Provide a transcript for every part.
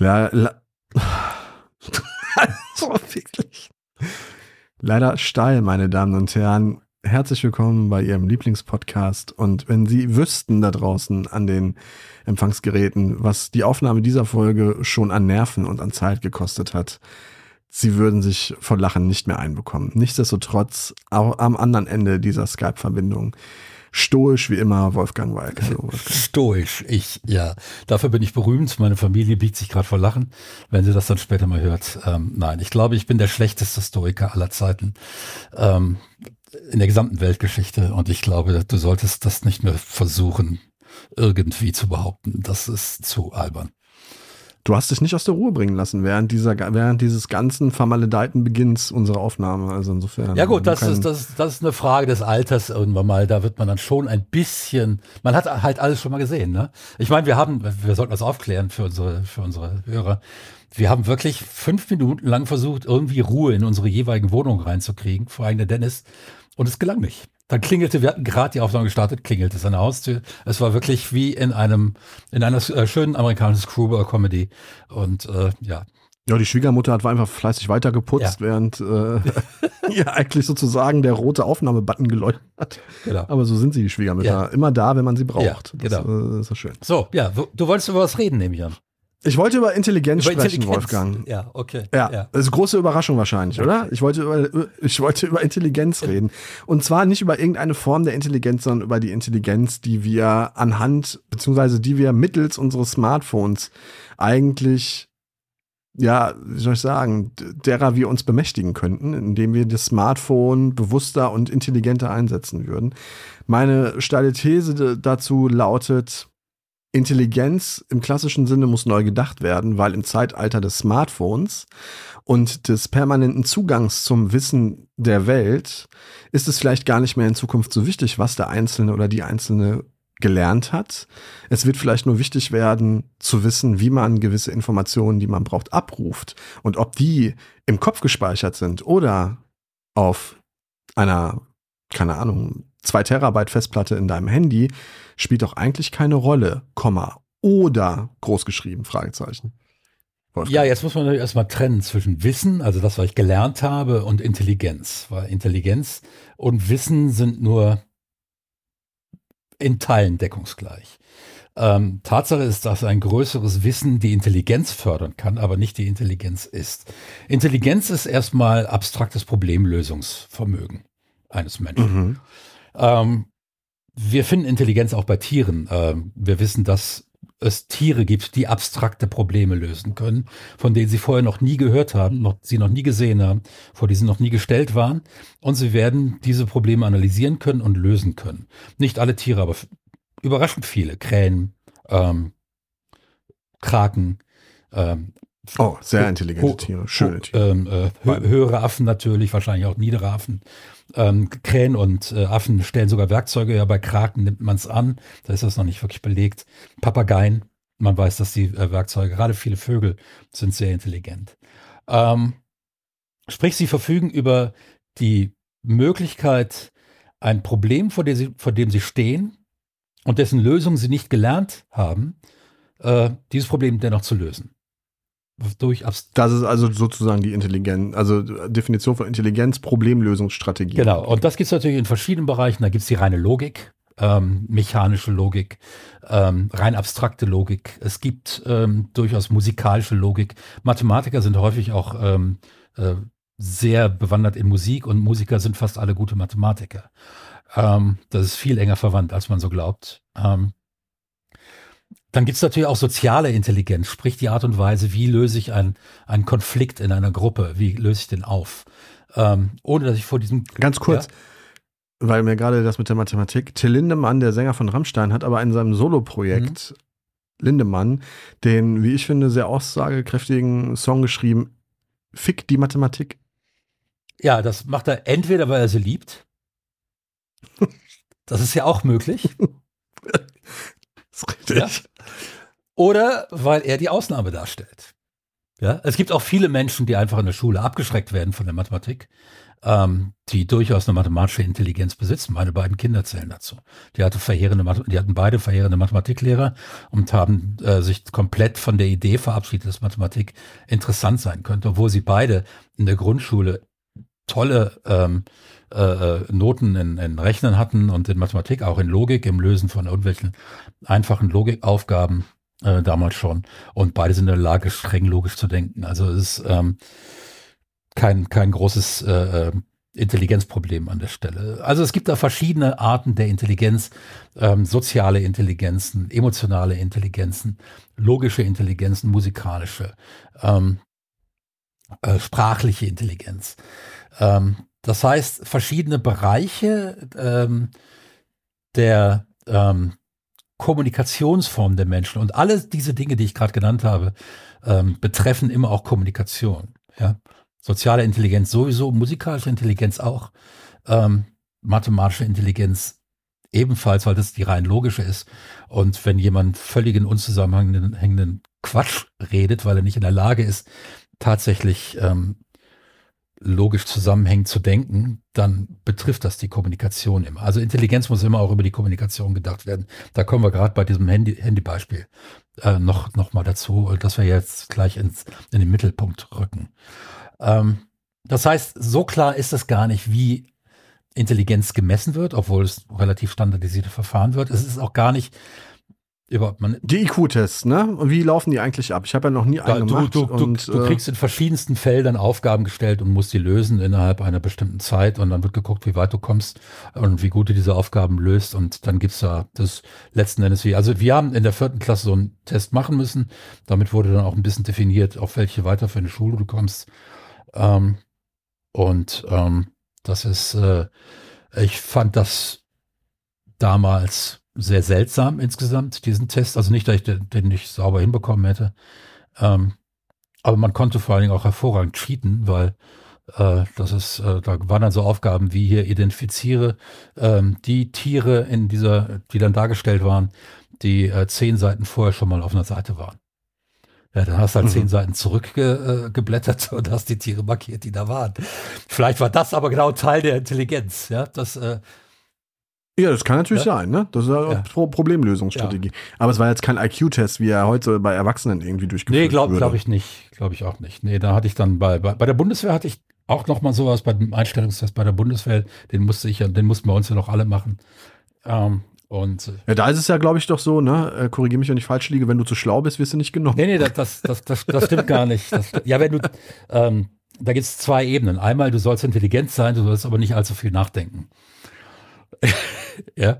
La, la, also wirklich. Leider steil, meine Damen und Herren. Herzlich willkommen bei Ihrem Lieblingspodcast. Und wenn Sie wüssten da draußen an den Empfangsgeräten, was die Aufnahme dieser Folge schon an Nerven und an Zeit gekostet hat, Sie würden sich vor Lachen nicht mehr einbekommen. Nichtsdestotrotz, auch am anderen Ende dieser Skype-Verbindung stoisch wie immer Wolfgang Walk. Hallo, Wolfgang. Stoisch, ich, ja. Dafür bin ich berühmt. Meine Familie biegt sich gerade vor Lachen, wenn sie das dann später mal hört. Ähm, nein, ich glaube, ich bin der schlechteste Stoiker aller Zeiten ähm, in der gesamten Weltgeschichte. Und ich glaube, du solltest das nicht mehr versuchen, irgendwie zu behaupten. Das ist zu albern. Du hast dich nicht aus der Ruhe bringen lassen während dieser, während dieses ganzen vermaledeiten Beginns unserer Aufnahme. Also insofern. Ja gut, das ist, das, das ist eine Frage des Alters irgendwann mal. Da wird man dann schon ein bisschen, man hat halt alles schon mal gesehen, ne? Ich meine, wir haben, wir sollten das aufklären für unsere, für unsere Hörer. Wir haben wirklich fünf Minuten lang versucht, irgendwie Ruhe in unsere jeweiligen Wohnungen reinzukriegen, vor allem der Dennis. Und es gelang nicht. Dann klingelte, wir hatten gerade die Aufnahme gestartet, klingelte es an der Haustür. Es war wirklich wie in einem, in einer äh, schönen amerikanischen Screwball-Comedy. Und äh, ja. Ja, die Schwiegermutter hat einfach fleißig weitergeputzt, ja. während äh, ja eigentlich sozusagen der rote Aufnahmebutton geleuchtet hat. Genau. Aber so sind sie, die Schwiegermütter. Ja. Immer da, wenn man sie braucht. Ja, genau. Das, äh, ist so schön. So, ja, du wolltest über was reden, nehme ich an. Ich wollte über Intelligenz über sprechen, Intelligenz. Wolfgang. Ja, okay. Ja, ja, das ist eine große Überraschung wahrscheinlich, okay. oder? Ich wollte über, ich wollte über Intelligenz reden. Und zwar nicht über irgendeine Form der Intelligenz, sondern über die Intelligenz, die wir anhand, beziehungsweise die wir mittels unseres Smartphones eigentlich, ja, wie soll ich sagen, derer wir uns bemächtigen könnten, indem wir das Smartphone bewusster und intelligenter einsetzen würden. Meine steile These dazu lautet, Intelligenz im klassischen Sinne muss neu gedacht werden, weil im Zeitalter des Smartphones und des permanenten Zugangs zum Wissen der Welt ist es vielleicht gar nicht mehr in Zukunft so wichtig, was der Einzelne oder die Einzelne gelernt hat. Es wird vielleicht nur wichtig werden, zu wissen, wie man gewisse Informationen, die man braucht, abruft und ob die im Kopf gespeichert sind oder auf einer, keine Ahnung, zwei Terabyte Festplatte in deinem Handy spielt doch eigentlich keine Rolle, Komma, oder großgeschrieben, Fragezeichen. Wolfgang. Ja, jetzt muss man erstmal trennen zwischen Wissen, also das, was ich gelernt habe, und Intelligenz. Weil Intelligenz und Wissen sind nur in Teilen deckungsgleich. Ähm, Tatsache ist, dass ein größeres Wissen die Intelligenz fördern kann, aber nicht die Intelligenz ist. Intelligenz ist erstmal abstraktes Problemlösungsvermögen eines Menschen. Mhm. Ähm, wir finden Intelligenz auch bei Tieren. Ähm, wir wissen, dass es Tiere gibt, die abstrakte Probleme lösen können, von denen sie vorher noch nie gehört haben, noch, sie noch nie gesehen haben, vor denen sie noch nie gestellt waren. Und sie werden diese Probleme analysieren können und lösen können. Nicht alle Tiere, aber überraschend viele. Krähen, ähm, Kraken, ähm, Oh, sehr intelligente Tiere, schöne Tiere. Ähm, äh, höhere Affen natürlich, wahrscheinlich auch niedere Affen. Ähm, Krähen und äh, Affen stellen sogar Werkzeuge, ja bei Kraken nimmt man es an, da ist das noch nicht wirklich belegt. Papageien, man weiß, dass die äh, Werkzeuge, gerade viele Vögel sind sehr intelligent. Ähm, sprich, sie verfügen über die Möglichkeit, ein Problem, vor dem sie, vor dem sie stehen und dessen Lösung sie nicht gelernt haben, äh, dieses Problem dennoch zu lösen durch Das ist also sozusagen die Intelligenz, also Definition von Intelligenz, Problemlösungsstrategie. Genau, und das gibt es natürlich in verschiedenen Bereichen. Da gibt es die reine Logik, ähm, mechanische Logik, ähm, rein abstrakte Logik. Es gibt ähm, durchaus musikalische Logik. Mathematiker sind häufig auch ähm, äh, sehr bewandert in Musik und Musiker sind fast alle gute Mathematiker. Ähm, das ist viel enger verwandt, als man so glaubt. Dann gibt es natürlich auch soziale Intelligenz, sprich die Art und Weise, wie löse ich einen, einen Konflikt in einer Gruppe, wie löse ich den auf, ähm, ohne dass ich vor diesem... Ganz kurz, ja? weil mir gerade das mit der Mathematik, Till Lindemann, der Sänger von Rammstein, hat aber in seinem Soloprojekt mhm. Lindemann den, wie ich finde, sehr aussagekräftigen Song geschrieben, Fick die Mathematik. Ja, das macht er entweder, weil er sie liebt. Das ist ja auch möglich. Ist richtig. Ja? Oder weil er die Ausnahme darstellt. Ja, es gibt auch viele Menschen, die einfach in der Schule abgeschreckt werden von der Mathematik, ähm, die durchaus eine mathematische Intelligenz besitzen. Meine beiden Kinder zählen dazu. Die, hatte verheerende, die hatten beide verheerende Mathematiklehrer und haben äh, sich komplett von der Idee verabschiedet, dass Mathematik interessant sein könnte, obwohl sie beide in der Grundschule tolle ähm, äh, äh Noten in, in Rechnen hatten und in Mathematik, auch in Logik, im Lösen von irgendwelchen einfachen Logikaufgaben äh, damals schon. Und beide sind in der Lage, streng logisch zu denken. Also es ist ähm, kein, kein großes äh, äh, Intelligenzproblem an der Stelle. Also es gibt da verschiedene Arten der Intelligenz, ähm, soziale Intelligenzen, emotionale Intelligenzen, logische Intelligenzen, musikalische, ähm, äh, sprachliche Intelligenz. Ähm, das heißt, verschiedene Bereiche ähm, der ähm, Kommunikationsform der Menschen und alle diese Dinge, die ich gerade genannt habe, ähm, betreffen immer auch Kommunikation. Ja? Soziale Intelligenz sowieso, musikalische Intelligenz auch, ähm, mathematische Intelligenz ebenfalls, weil das die rein logische ist. Und wenn jemand völlig in unzusammenhängenden Quatsch redet, weil er nicht in der Lage ist, tatsächlich ähm, logisch zusammenhängend zu denken, dann betrifft das die Kommunikation immer. Also Intelligenz muss immer auch über die Kommunikation gedacht werden. Da kommen wir gerade bei diesem Handy, Handybeispiel äh, noch, noch mal dazu, dass wir jetzt gleich ins, in den Mittelpunkt rücken. Ähm, das heißt, so klar ist es gar nicht, wie Intelligenz gemessen wird, obwohl es relativ standardisierte Verfahren wird. Es ist auch gar nicht überhaupt man. Die IQ-Tests, ne? Und wie laufen die eigentlich ab? Ich habe ja noch nie da, einen gemacht. Du, du, und, du, äh, kriegst in verschiedensten Feldern Aufgaben gestellt und musst die lösen innerhalb einer bestimmten Zeit und dann wird geguckt, wie weit du kommst und wie gut du diese Aufgaben löst und dann gibt's da das letzten Endes wie. Also wir haben in der vierten Klasse so einen Test machen müssen. Damit wurde dann auch ein bisschen definiert, auf welche weiterführende Schule du kommst. Ähm, und ähm, das ist, äh, ich fand das damals sehr seltsam insgesamt, diesen Test. Also nicht, dass ich den, den nicht sauber hinbekommen hätte. Ähm, aber man konnte vor allen Dingen auch hervorragend cheaten, weil äh, das ist, äh, da waren dann so Aufgaben wie hier identifiziere ähm, die Tiere in dieser, die dann dargestellt waren, die äh, zehn Seiten vorher schon mal auf einer Seite waren. Ja, dann hast du halt mhm. zehn Seiten zurückgeblättert äh, und hast die Tiere markiert, die da waren. Vielleicht war das aber genau Teil der Intelligenz, ja. Das, äh, ja, das kann natürlich ja. sein, ne? Das ist ja, ja. Problemlösungsstrategie. Ja. Aber es war jetzt kein IQ-Test, wie er heute bei Erwachsenen irgendwie durchgeführt glaub, wird. Nee, glaube ich nicht. Glaube ich auch nicht. Nee, da hatte ich dann bei, bei, bei der Bundeswehr hatte ich auch noch mal sowas bei dem Einstellungstest bei der Bundeswehr. Den musste ich ja, den mussten wir uns ja noch alle machen. Ähm, und, ja, da ist es ja, glaube ich, doch so, ne? Äh, Korrigiere mich, wenn ich falsch liege, wenn du zu schlau bist, wirst du nicht genommen. Nee, nee, das, das, das, das, das stimmt gar nicht. Das, ja, wenn du, ähm, da gibt es zwei Ebenen. Einmal, du sollst intelligent sein, du sollst aber nicht allzu viel nachdenken. ja.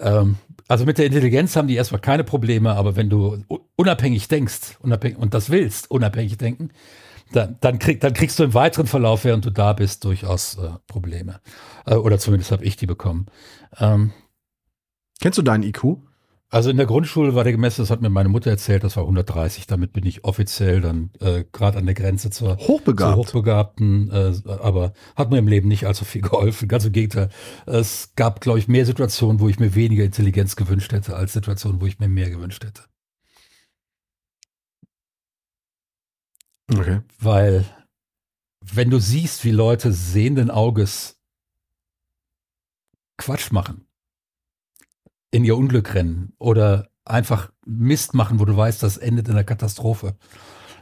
Ähm, also mit der Intelligenz haben die erstmal keine Probleme, aber wenn du unabhängig denkst unabhängig, und das willst, unabhängig denken, dann, dann, krieg, dann kriegst du im weiteren Verlauf, während du da bist, durchaus äh, Probleme. Äh, oder zumindest habe ich die bekommen. Ähm, Kennst du deinen IQ? Also in der Grundschule war der gemessen, das hat mir meine Mutter erzählt, das war 130. Damit bin ich offiziell dann äh, gerade an der Grenze zur, Hochbegabt. zur Hochbegabten. Äh, aber hat mir im Leben nicht allzu viel geholfen. Ganz im Gegenteil. Es gab, glaube ich, mehr Situationen, wo ich mir weniger Intelligenz gewünscht hätte, als Situationen, wo ich mir mehr gewünscht hätte. Okay. Weil, wenn du siehst, wie Leute sehenden Auges Quatsch machen, in ihr Unglück rennen oder einfach Mist machen, wo du weißt, das endet in einer Katastrophe.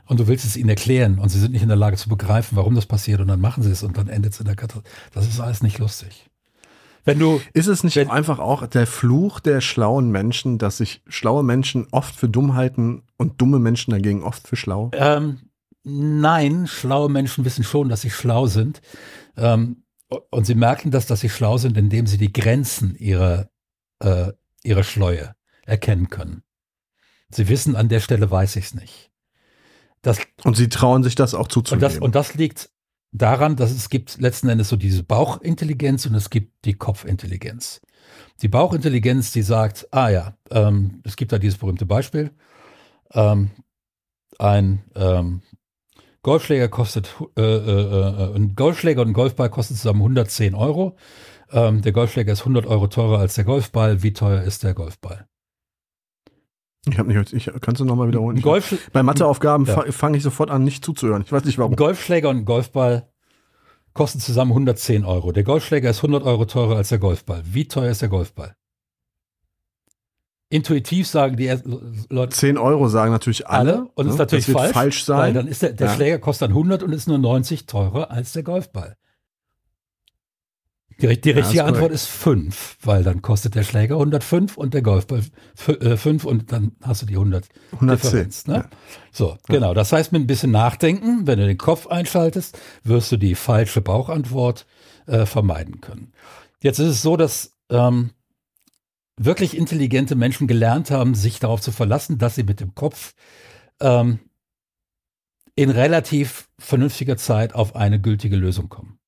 Und du willst es ihnen erklären und sie sind nicht in der Lage zu begreifen, warum das passiert und dann machen sie es und dann endet es in der Katastrophe. Das ist alles nicht lustig. Wenn du, ist es nicht wenn, einfach auch der Fluch der schlauen Menschen, dass sich schlaue Menschen oft für dumm halten und dumme Menschen dagegen oft für schlau? Ähm, nein, schlaue Menschen wissen schon, dass sie schlau sind. Ähm, und sie merken das, dass sie schlau sind, indem sie die Grenzen ihrer äh, ihre Schleue erkennen können. Sie wissen, an der Stelle weiß ich es nicht. Das, und sie trauen sich das auch zuzugeben. Und das, und das liegt daran, dass es gibt letzten Endes so diese Bauchintelligenz und es gibt die Kopfintelligenz. Die Bauchintelligenz, die sagt, ah ja, ähm, es gibt da dieses berühmte Beispiel. Ähm, ein ähm, Golfschläger kostet, äh, äh, äh, ein Golfschläger und ein Golfball kostet zusammen 110 Euro. Ähm, der Golfschläger ist 100 Euro teurer als der Golfball. Wie teuer ist der Golfball? Ich habe nicht, ich, kannst du nochmal wiederholen? Golf, Bei Matheaufgaben ja. fange ich sofort an, nicht zuzuhören. Ich weiß nicht warum. Golfschläger und Golfball kosten zusammen 110 Euro. Der Golfschläger ist 100 Euro teurer als der Golfball. Wie teuer ist der Golfball? Intuitiv sagen die Leute. 10 Euro sagen natürlich alle. alle und ne? ist natürlich falsch, falsch sein. Weil dann ist der, der ja. Schläger kostet dann 100 und ist nur 90 teurer als der Golfball. Die, die richtige ja, Antwort ist 5, weil dann kostet der Schläger 105 und der Golfball 5 äh, und dann hast du die 100 110. Differenz. Ne? Ja. So, genau. Das heißt, mit ein bisschen Nachdenken, wenn du den Kopf einschaltest, wirst du die falsche Bauchantwort äh, vermeiden können. Jetzt ist es so, dass ähm, wirklich intelligente Menschen gelernt haben, sich darauf zu verlassen, dass sie mit dem Kopf ähm, in relativ vernünftiger Zeit auf eine gültige Lösung kommen.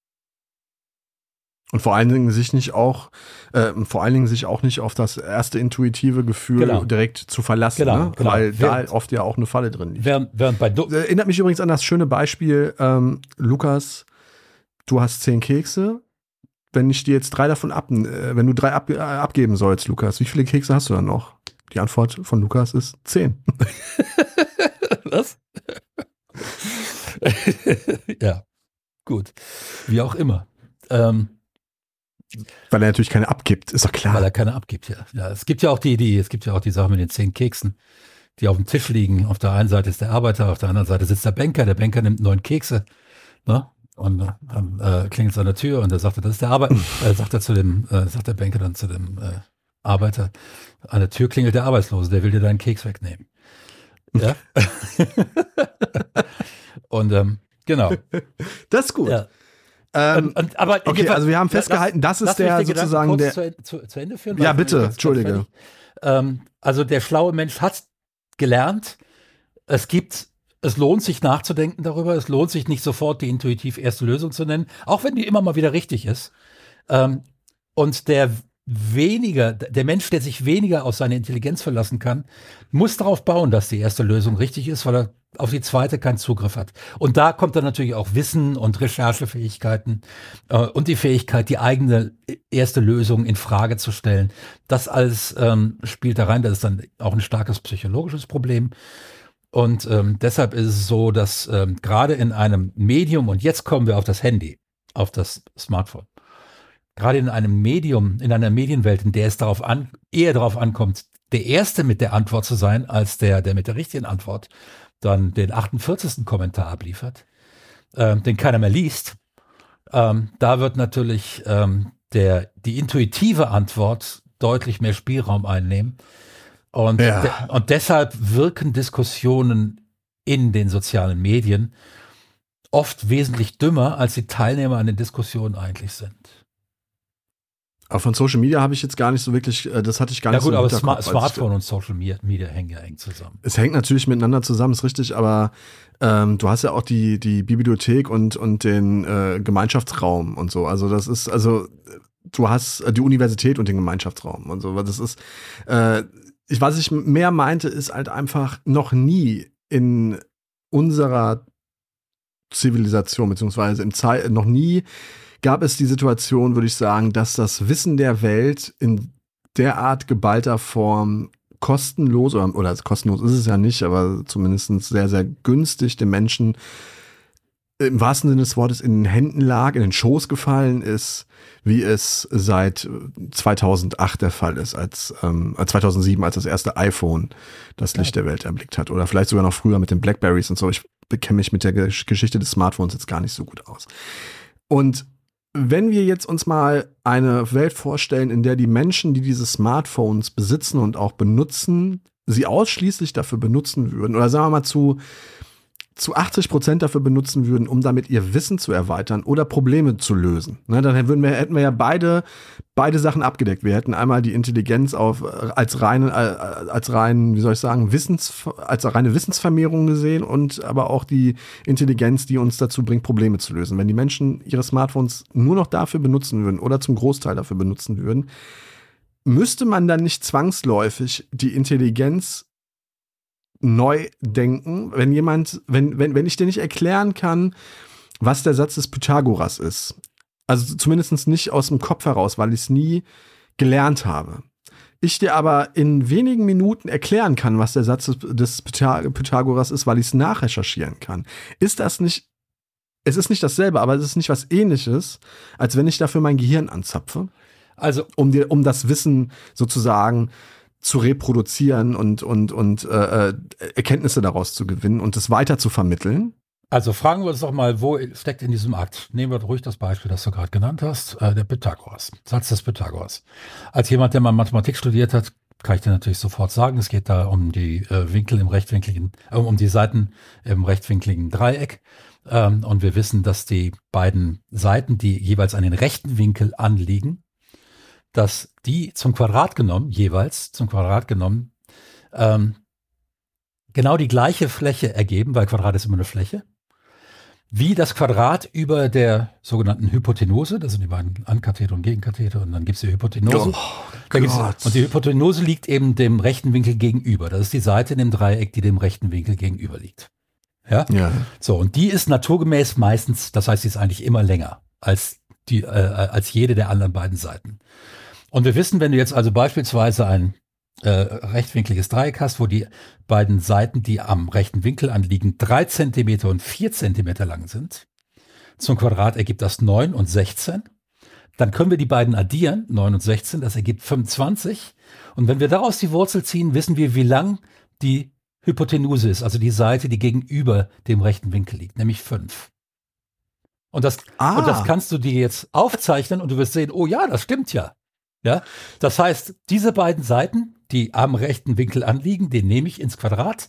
Und vor allen Dingen sich nicht auch, äh, vor allen Dingen sich auch nicht auf das erste intuitive Gefühl genau. direkt zu verlassen, genau, ne? genau. weil während, da oft ja auch eine Falle drin liegt. Während, während bei du Erinnert mich übrigens an das schöne Beispiel, ähm, Lukas, du hast zehn Kekse. Wenn ich dir jetzt drei davon ab, äh, wenn du drei ab, äh, abgeben sollst, Lukas, wie viele Kekse hast du dann noch? Die Antwort von Lukas ist zehn. Was? ja, gut. Wie auch immer. Ähm, weil er natürlich keine abgibt, ist doch klar. Weil er keine abgibt, ja. ja. Es gibt ja auch die, die, es gibt ja auch die Sache mit den zehn Keksen, die auf dem Tisch liegen. Auf der einen Seite ist der Arbeiter, auf der anderen Seite sitzt der Banker. Der Banker nimmt neun Kekse, ne? Und dann äh, klingelt es an der Tür und er sagt, das ist der Arbeiter. äh, sagt er zu dem, äh, sagt der Banker dann zu dem äh, Arbeiter, an der Tür klingelt der Arbeitslose, der will dir deinen Keks wegnehmen. Ja. und ähm, genau. Das ist gut. Ja. Ähm, und, und, aber okay, also wir haben festgehalten, das, das ist der sozusagen der. Zu, zu, zu, Ende führen. Ja, bitte, entschuldige. Ähm, also der schlaue Mensch hat gelernt, es gibt, es lohnt sich nachzudenken darüber, es lohnt sich nicht sofort die intuitiv erste Lösung zu nennen, auch wenn die immer mal wieder richtig ist. Ähm, und der weniger, der Mensch, der sich weniger auf seine Intelligenz verlassen kann, muss darauf bauen, dass die erste Lösung richtig ist, weil er auf die zweite keinen Zugriff hat. Und da kommt dann natürlich auch Wissen und Recherchefähigkeiten äh, und die Fähigkeit, die eigene erste Lösung in Frage zu stellen. Das alles ähm, spielt da rein. Das ist dann auch ein starkes psychologisches Problem. Und ähm, deshalb ist es so, dass ähm, gerade in einem Medium, und jetzt kommen wir auf das Handy, auf das Smartphone, gerade in einem Medium, in einer Medienwelt, in der es darauf an, eher darauf ankommt, der Erste mit der Antwort zu sein, als der, der mit der richtigen Antwort dann den 48. Kommentar abliefert, äh, den keiner mehr liest, ähm, da wird natürlich ähm, der, die intuitive Antwort deutlich mehr Spielraum einnehmen. Und, ja. de und deshalb wirken Diskussionen in den sozialen Medien oft wesentlich dümmer, als die Teilnehmer an den Diskussionen eigentlich sind. Aber von Social Media habe ich jetzt gar nicht so wirklich, äh, das hatte ich gar ja nicht gut, so aber Smart Smartphone und Social Media hängen ja eng zusammen. Es hängt natürlich miteinander zusammen, ist richtig, aber ähm, du hast ja auch die, die Bibliothek und, und den äh, Gemeinschaftsraum und so. Also das ist, also du hast äh, die Universität und den Gemeinschaftsraum und so. Das ist, äh, ich, was ich mehr meinte, ist halt einfach noch nie in unserer Zivilisation, beziehungsweise im Zeit, noch nie gab es die Situation, würde ich sagen, dass das Wissen der Welt in derart geballter Form kostenlos oder, oder kostenlos ist es ja nicht, aber zumindest sehr, sehr günstig den Menschen im wahrsten Sinne des Wortes in den Händen lag, in den Schoß gefallen ist, wie es seit 2008 der Fall ist, als ähm, 2007, als das erste iPhone das Licht ja. der Welt erblickt hat. Oder vielleicht sogar noch früher mit den Blackberries und so. Ich bekenne mich mit der Geschichte des Smartphones jetzt gar nicht so gut aus. Und wenn wir jetzt uns mal eine Welt vorstellen, in der die Menschen, die diese Smartphones besitzen und auch benutzen, sie ausschließlich dafür benutzen würden, oder sagen wir mal zu zu 80 Prozent dafür benutzen würden, um damit ihr Wissen zu erweitern oder Probleme zu lösen. Ne, dann würden wir, hätten wir ja beide, beide Sachen abgedeckt. Wir hätten einmal die Intelligenz auf, als reine, äh, als rein, wie soll ich sagen, Wissens, als reine Wissensvermehrung gesehen und aber auch die Intelligenz, die uns dazu bringt, Probleme zu lösen. Wenn die Menschen ihre Smartphones nur noch dafür benutzen würden oder zum Großteil dafür benutzen würden, müsste man dann nicht zwangsläufig die Intelligenz neu denken. Wenn jemand, wenn, wenn, wenn ich dir nicht erklären kann, was der Satz des Pythagoras ist, also zumindest nicht aus dem Kopf heraus, weil ich es nie gelernt habe. Ich dir aber in wenigen Minuten erklären kann, was der Satz des Pythagoras ist, weil ich es nachrecherchieren kann. Ist das nicht es ist nicht dasselbe, aber es ist nicht was ähnliches, als wenn ich dafür mein Gehirn anzapfe. Also, um dir, um das Wissen sozusagen zu reproduzieren und, und, und äh, äh, Erkenntnisse daraus zu gewinnen und es weiter zu vermitteln. Also fragen wir uns doch mal, wo steckt in diesem Akt? Nehmen wir ruhig das Beispiel, das du gerade genannt hast, äh, der Pythagoras, Satz des Pythagoras. Als jemand, der mal Mathematik studiert hat, kann ich dir natürlich sofort sagen, es geht da um die äh, Winkel im rechtwinkligen, äh, um die Seiten im rechtwinkligen Dreieck. Ähm, und wir wissen, dass die beiden Seiten, die jeweils den rechten Winkel anliegen, dass die zum Quadrat genommen, jeweils zum Quadrat genommen, ähm, genau die gleiche Fläche ergeben, weil Quadrat ist immer eine Fläche, wie das Quadrat über der sogenannten Hypotenuse, das sind die beiden Ankatheter und Gegenkatheter, und dann gibt es die Hypotenuse. Oh, und die Hypotenuse liegt eben dem rechten Winkel gegenüber. Das ist die Seite in dem Dreieck, die dem rechten Winkel gegenüber liegt. Ja? ja. So, und die ist naturgemäß meistens, das heißt, sie ist eigentlich immer länger als die, äh, als jede der anderen beiden Seiten. Und wir wissen, wenn du jetzt also beispielsweise ein äh, rechtwinkliges Dreieck hast, wo die beiden Seiten, die am rechten Winkel anliegen, drei Zentimeter und vier Zentimeter lang sind, zum Quadrat ergibt das neun und 16. Dann können wir die beiden addieren, neun und 16, das ergibt 25. Und wenn wir daraus die Wurzel ziehen, wissen wir, wie lang die Hypotenuse ist, also die Seite, die gegenüber dem rechten Winkel liegt, nämlich fünf. Und das, Ah. und das kannst du dir jetzt aufzeichnen und du wirst sehen, oh ja, das stimmt ja. Ja, das heißt, diese beiden Seiten, die am rechten Winkel anliegen, den nehme ich ins Quadrat,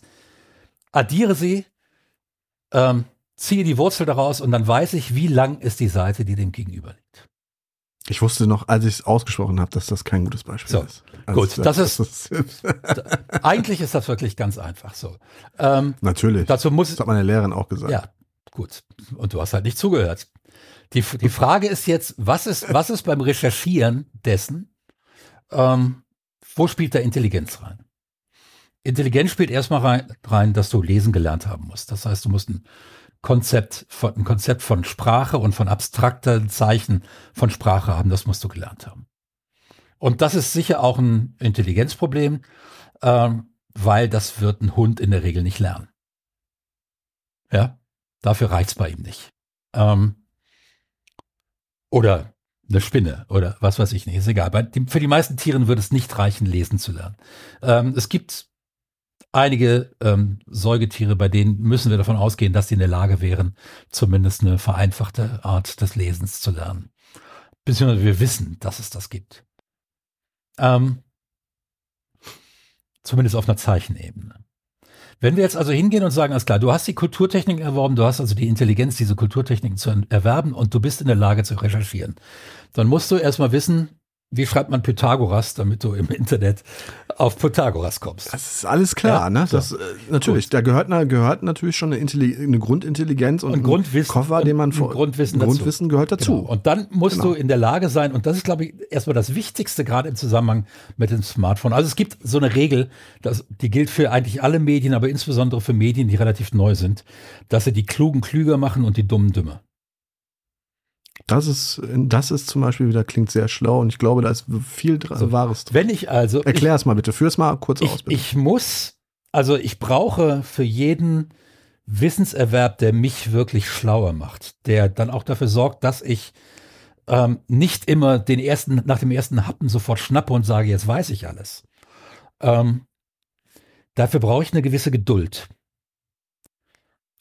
addiere sie, ähm, ziehe die Wurzel daraus und dann weiß ich, wie lang ist die Seite, die dem gegenüber liegt. Ich wusste noch, als ich es ausgesprochen habe, dass das kein gutes Beispiel So, ist. Also gut, das ist- Eigentlich ist das wirklich ganz einfach so. Ähm, natürlich. dazu muss Das hat meine Lehrerin auch gesagt. Ja, gut. Und du hast halt nicht zugehört. Die, die Frage ist jetzt, was ist, was ist beim Recherchieren dessen, ähm, wo spielt da Intelligenz rein? Intelligenz spielt erstmal rein, rein, dass du lesen gelernt haben musst. Das heißt, du musst ein Konzept von, ein Konzept von Sprache und von abstrakten Zeichen von Sprache haben. Das musst du gelernt haben. Und das ist sicher auch ein Intelligenzproblem, ähm, weil das wird ein Hund in der Regel nicht lernen. Ja, dafür reicht's bei ihm nicht. Ähm, oder eine Spinne oder was weiß ich nicht, ist egal. Die, für die meisten Tieren würde es nicht reichen, lesen zu lernen. Ähm, es gibt einige ähm, Säugetiere, bei denen müssen wir davon ausgehen, dass sie in der Lage wären, zumindest eine vereinfachte Art des Lesens zu lernen. Beziehungsweise wir wissen, dass es das gibt. Ähm, zumindest auf einer Zeichenebene. Wenn wir jetzt also hingehen und sagen, alles klar, du hast die Kulturtechniken erworben, du hast also die Intelligenz, diese Kulturtechniken zu erwerben und du bist in der Lage zu recherchieren, dann musst du erstmal wissen, wie schreibt man Pythagoras, damit du im Internet auf Pythagoras kommst. Das ist alles klar, Ja, ne? so. Das, äh, natürlich, da gehört, gehört natürlich schon eine, Intelli eine Grundintelligenz und, Und ein Grundwissen- Koffer, den man vor Grundwissen dazu. Grundwissen gehört dazu. Genau. Und dann musst Genau. du in der Lage sein, und das ist, glaube ich, erstmal das Wichtigste gerade im Zusammenhang mit dem Smartphone. Also es gibt so eine Regel, das, die gilt für eigentlich alle Medien, aber insbesondere für Medien, die relativ neu sind, dass sie die Klugen klüger machen und die Dummen dümmer. Das ist, das ist zum Beispiel wieder, klingt sehr schlau und ich glaube, da ist viel dra- So. Wahres drin. Wenn ich also, Erklär es mal bitte, führ es mal kurz aus, ich, bitte. ich muss, also ich brauche für jeden Wissenserwerb, der mich wirklich schlauer macht, der dann auch dafür sorgt, dass ich ähm, nicht immer den ersten, nach dem ersten Happen sofort schnappe und sage, jetzt weiß ich alles. Ähm, dafür brauche ich eine gewisse Geduld.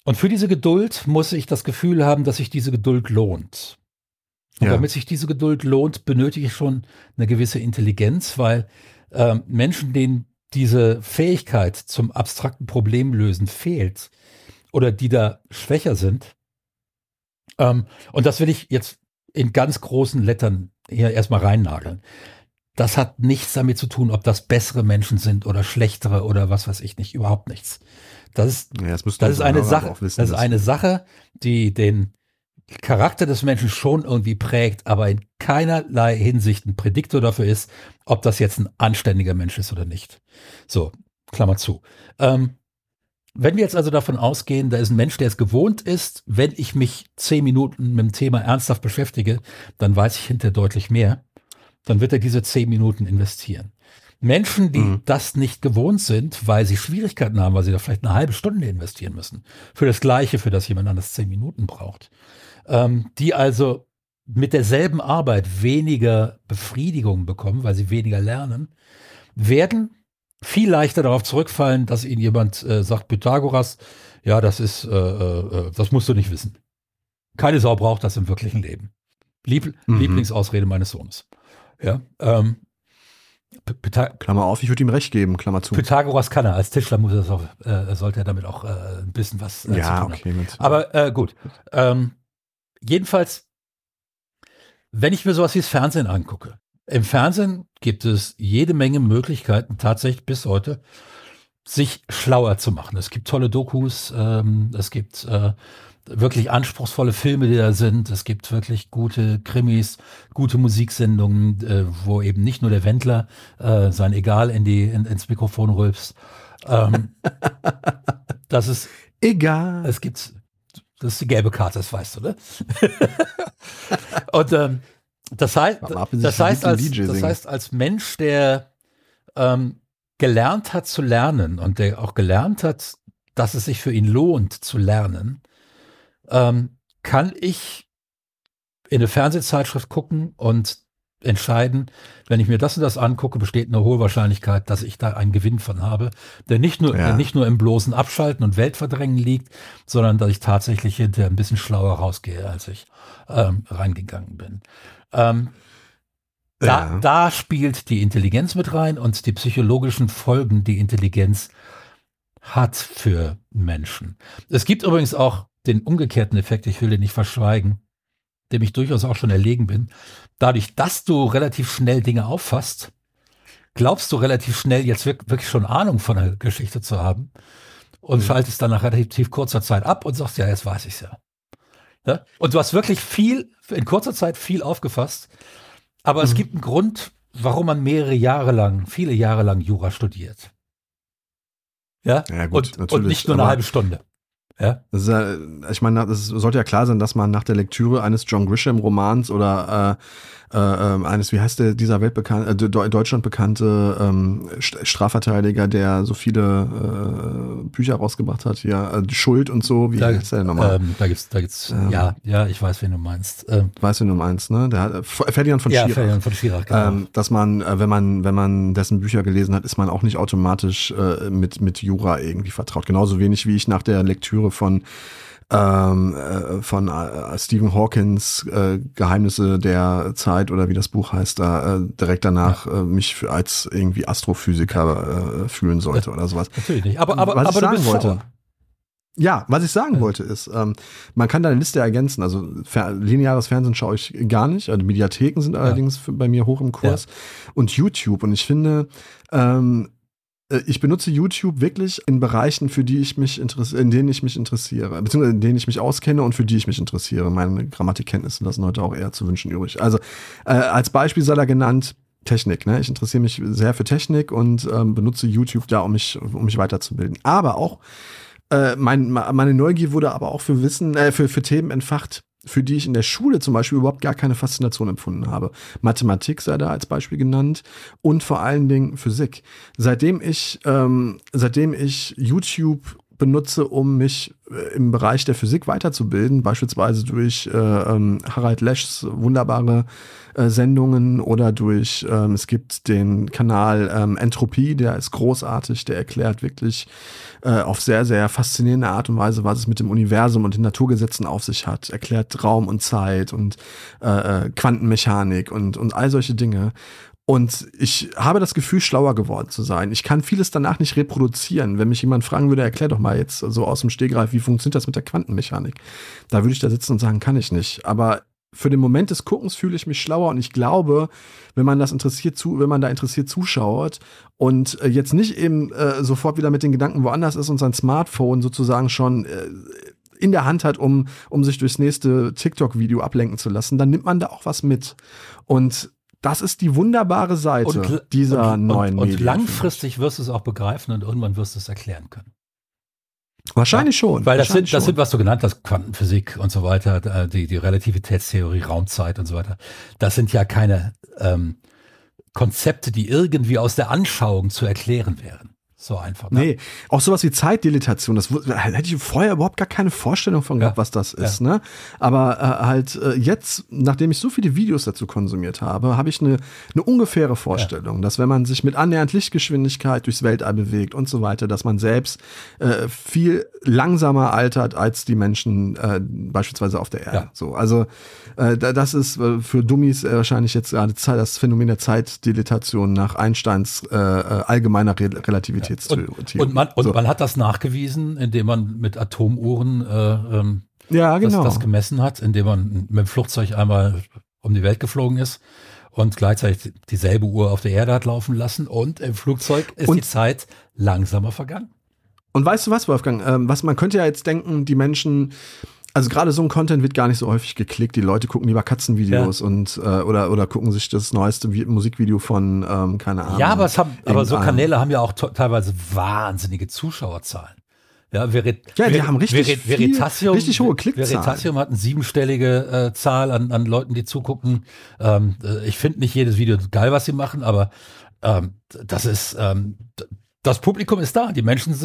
Und für diese Geduld muss ich das Gefühl haben, dass sich diese Geduld lohnt. Und Ja. damit sich diese Geduld lohnt, benötige ich schon eine gewisse Intelligenz, weil ähm, Menschen, denen diese Fähigkeit zum abstrakten Problemlösen fehlt oder die da schwächer sind, ähm, und das will ich jetzt in ganz großen Lettern hier erstmal reinnageln. Das hat nichts damit zu tun, ob das bessere Menschen sind oder schlechtere oder was weiß ich nicht, überhaupt nichts. Das ist ja, das müssten das ist eine Sache, das ist eine Sache, die den Charakter des Menschen schon irgendwie prägt, aber in keinerlei Hinsicht ein Prädiktor dafür ist, ob das jetzt ein anständiger Mensch ist oder nicht. So, Klammer zu. Ähm, wenn wir jetzt also davon ausgehen, da ist ein Mensch, der es gewohnt ist, wenn ich mich zehn Minuten mit dem Thema ernsthaft beschäftige, dann weiß ich hinterher deutlich mehr, dann wird er diese zehn Minuten investieren. Menschen, die mhm. das nicht gewohnt sind, weil sie Schwierigkeiten haben, weil sie da vielleicht eine halbe Stunde investieren müssen, für das Gleiche, für das jemand anders zehn Minuten braucht, ähm, die also mit derselben Arbeit weniger Befriedigung bekommen, weil sie weniger lernen, werden viel leichter darauf zurückfallen, dass ihnen jemand äh, sagt, Pythagoras, ja, das ist, äh, äh, das musst du nicht wissen. Keine Sau braucht das im wirklichen Leben. Lieb mhm. Lieblingsausrede meines Sohnes. Ja, ähm, Klammer auf, ich würde ihm recht geben, Klammer zu. Pythagoras kann er, als Tischler muss er auch, äh, sollte er damit auch äh, ein bisschen was äh, ja, okay, Aber äh, gut. Ähm, jedenfalls, wenn ich mir sowas wie das Fernsehen angucke, im Fernsehen gibt es jede Menge Möglichkeiten, tatsächlich bis heute, sich schlauer zu machen. Es gibt tolle Dokus, ähm, es gibt äh, wirklich anspruchsvolle Filme, die da sind. Es gibt wirklich gute Krimis, gute Musiksendungen, äh, wo eben nicht nur der Wendler äh, sein Egal in die, in, ins Mikrofon rülpst. Ähm, das ist egal. Es gibt, das ist die gelbe Karte, das weißt du, ne? Und ähm, das heißt, das heißt, als, das heißt, als Mensch, der ähm, gelernt hat zu lernen und der auch gelernt hat, dass es sich für ihn lohnt zu lernen, ähm, kann ich in eine Fernsehzeitschrift gucken und entscheiden, wenn ich mir das und das angucke, besteht eine hohe Wahrscheinlichkeit, dass ich da einen Gewinn von habe, der nicht nur, ja. der nicht nur im bloßen Abschalten und Weltverdrängen liegt, sondern dass ich tatsächlich hinterher ein bisschen schlauer rausgehe, als ich ähm, reingegangen bin. Ähm, da, ja. da spielt die Intelligenz mit rein und die psychologischen Folgen, die Intelligenz hat für Menschen. Es gibt übrigens auch den umgekehrten Effekt, ich will den nicht verschweigen, dem ich durchaus auch schon erlegen bin. Dadurch, dass du relativ schnell Dinge auffasst, glaubst du relativ schnell jetzt wirklich schon Ahnung von der Geschichte zu haben und mhm. schaltest dann nach relativ kurzer Zeit ab und sagst, ja, jetzt weiß ich's ja. ja. Und du hast wirklich viel, in kurzer Zeit viel aufgefasst, aber mhm. es gibt einen Grund, warum man mehrere Jahre lang, viele Jahre lang Jura studiert. Ja, ja gut, und, und nicht nur eine halbe Stunde. Ja. Ja, ich meine, es sollte ja klar sein, dass man nach der Lektüre eines John Grisham Romans oder äh, äh, ähm, eines, wie heißt der, dieser weltbekannte, äh, Deutschland bekannte ähm, Strafverteidiger, der so viele äh, Bücher rausgebracht hat, ja, äh, Schuld und so, wie da, heißt der nochmal? Ähm, da gibt's, da gibt's, ähm, ja, ja, ich weiß, wen du meinst. Ähm, weißt, wen du meinst, ne? Der hat, Ferdinand von ja, Schirach. Ferdinand von Schirach, genau. Ähm, dass man, äh, wenn man, wenn man dessen Bücher gelesen hat, ist man auch nicht automatisch äh, mit, mit Jura irgendwie vertraut. Genauso wenig wie ich nach der Lektüre von ähm, äh, von äh, Stephen Hawkins äh, Geheimnisse der Zeit oder wie das Buch heißt, da äh, direkt danach äh, mich als irgendwie Astrophysiker äh, fühlen sollte oder sowas. Natürlich nicht. Aber, aber, was aber ich sagen wollte. Ja, was ich sagen ja. wollte ist, ähm, man kann deine Liste ergänzen. Also fer lineares Fernsehen schaue ich gar nicht. Also Mediatheken sind allerdings ja. bei mir hoch im Kurs. Ja. Und YouTube. Und ich finde, ähm, äh, ich benutze YouTube wirklich in Bereichen, für die ich mich in denen ich mich interessiere, beziehungsweise in denen ich mich auskenne und für die ich mich interessiere. Meine Grammatikkenntnisse lassen heute auch eher zu wünschen übrig. Also äh, als Beispiel sei da genannt Technik. Ne? Ich interessiere mich sehr für Technik und ähm, benutze YouTube da, um mich, um mich weiterzubilden. Aber auch äh, mein, meine Neugier wurde aber auch für Wissen, äh, für, für Themen entfacht, für die ich in der Schule zum Beispiel überhaupt gar keine Faszination empfunden habe. Mathematik sei da als Beispiel genannt und vor allen Dingen Physik. Seitdem ich, ähm, seitdem ich YouTube benutze, um mich äh, im Bereich der Physik weiterzubilden, beispielsweise durch äh, ähm, Harald Leschs wunderbare äh, Sendungen oder durch, ähm, es gibt den Kanal ähm, Entropie, der ist großartig, der erklärt wirklich äh, auf sehr, sehr faszinierende Art und Weise, was es mit dem Universum und den Naturgesetzen auf sich hat, erklärt Raum und Zeit und äh, äh Quantenmechanik und, und all solche Dinge. Und ich habe das Gefühl, schlauer geworden zu sein. Ich kann vieles danach nicht reproduzieren. Wenn mich jemand fragen würde, erklär doch mal jetzt so aus dem Stegreif, wie funktioniert das mit der Quantenmechanik? Da würde ich da sitzen und sagen, kann ich nicht. Aber für den Moment des Guckens fühle ich mich schlauer und ich glaube, wenn man das interessiert zu, wenn man da interessiert zuschaut und äh, jetzt nicht eben äh, sofort wieder mit den Gedanken woanders ist und sein Smartphone sozusagen schon äh, in der Hand hat, um, um sich durchs nächste TikTok-Video ablenken zu lassen, dann nimmt man da auch was mit. Und das ist die wunderbare Seite und, dieser und, neuen und, Medien. Und langfristig wirst du es auch begreifen und irgendwann wirst du es erklären können. Wahrscheinlich ja, schon. Weil das sind, das sind, was du genannt hast, Quantenphysik und so weiter, die, die Relativitätstheorie, Raumzeit und so weiter. Das sind ja keine, ähm, Konzepte, die irgendwie aus der Anschauung zu erklären wären. So einfach. Ne? Nee, auch sowas wie Zeitdilatation, das hätte ich vorher überhaupt gar keine Vorstellung von gehabt, ja. was das ist. Ja. Ne? Aber äh, halt äh, jetzt, nachdem ich so viele Videos dazu konsumiert habe, habe ich eine, eine ungefähre Vorstellung, ja. dass wenn man sich mit annähernd Lichtgeschwindigkeit durchs Weltall bewegt und so weiter, dass man selbst äh, viel langsamer altert als die Menschen äh, beispielsweise auf der Erde. So, also äh, das ist äh, für Dummies wahrscheinlich jetzt gerade das Phänomen der Zeitdilatation nach Einsteins allgemeiner Re Relativitätstheorie. Und, und, man, und so. man hat das nachgewiesen, indem man mit Atomuhren äh, ähm, ja, genau. das, das gemessen hat, indem man mit dem Flugzeug einmal um die Welt geflogen ist und gleichzeitig dieselbe Uhr auf der Erde hat laufen lassen und im Flugzeug ist und, die Zeit langsamer vergangen. Und weißt du was, Wolfgang? Ähm, was man könnte ja jetzt denken, die Menschen also gerade so ein Content wird gar nicht so häufig geklickt. Die Leute gucken lieber Katzenvideos ja. und äh, oder oder gucken sich das neueste Musikvideo von ähm, keine Ahnung. Ja, aber es haben, aber so Kanäle haben ja auch teilweise wahnsinnige Zuschauerzahlen. Ja, Verit, ja, die Ver haben richtig, Verit, Veritasium, richtig hohe Klickzahlen. Veritasium hat eine siebenstellige äh, Zahl an, an Leuten, die zugucken. Ähm, äh, ich finde nicht jedes Video geil, was sie machen, aber ähm, das ist ähm, das Publikum ist da. Die Menschen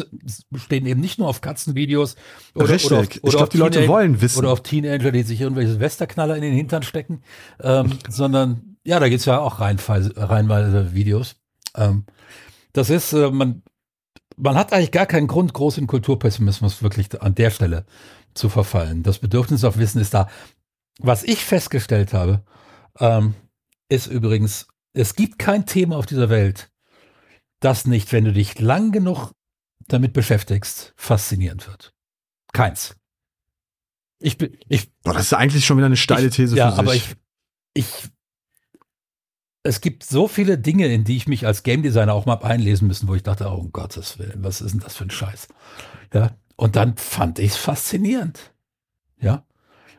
stehen eben nicht nur auf Katzenvideos oder, Richtig. oder auf, oder ich glaube, die Leute wollen wissen. Oder auf Teenager, die sich irgendwelche Westerknaller in den Hintern stecken, ähm, sondern ja, da geht's ja auch reinweise, reinweise Videos. Ähm, das ist, äh, man, man hat eigentlich gar keinen Grund, groß in Kulturpessimismus wirklich an der Stelle zu verfallen. Das Bedürfnis auf Wissen ist da. Was ich festgestellt habe, ähm, ist übrigens, es gibt kein Thema auf dieser Welt, das nicht, wenn du dich lang genug damit beschäftigst, faszinierend wird. Keins. Ich bin, ich. Boah, das ist eigentlich schon wieder eine steile These ich, ja, für sich. aber ich, ich, es gibt so viele Dinge, in die ich mich als Game Designer auch mal einlesen müssen, wo ich dachte, oh um Gottes Willen, was ist denn das für ein Scheiß? Ja. Und dann fand ich es faszinierend. Ja.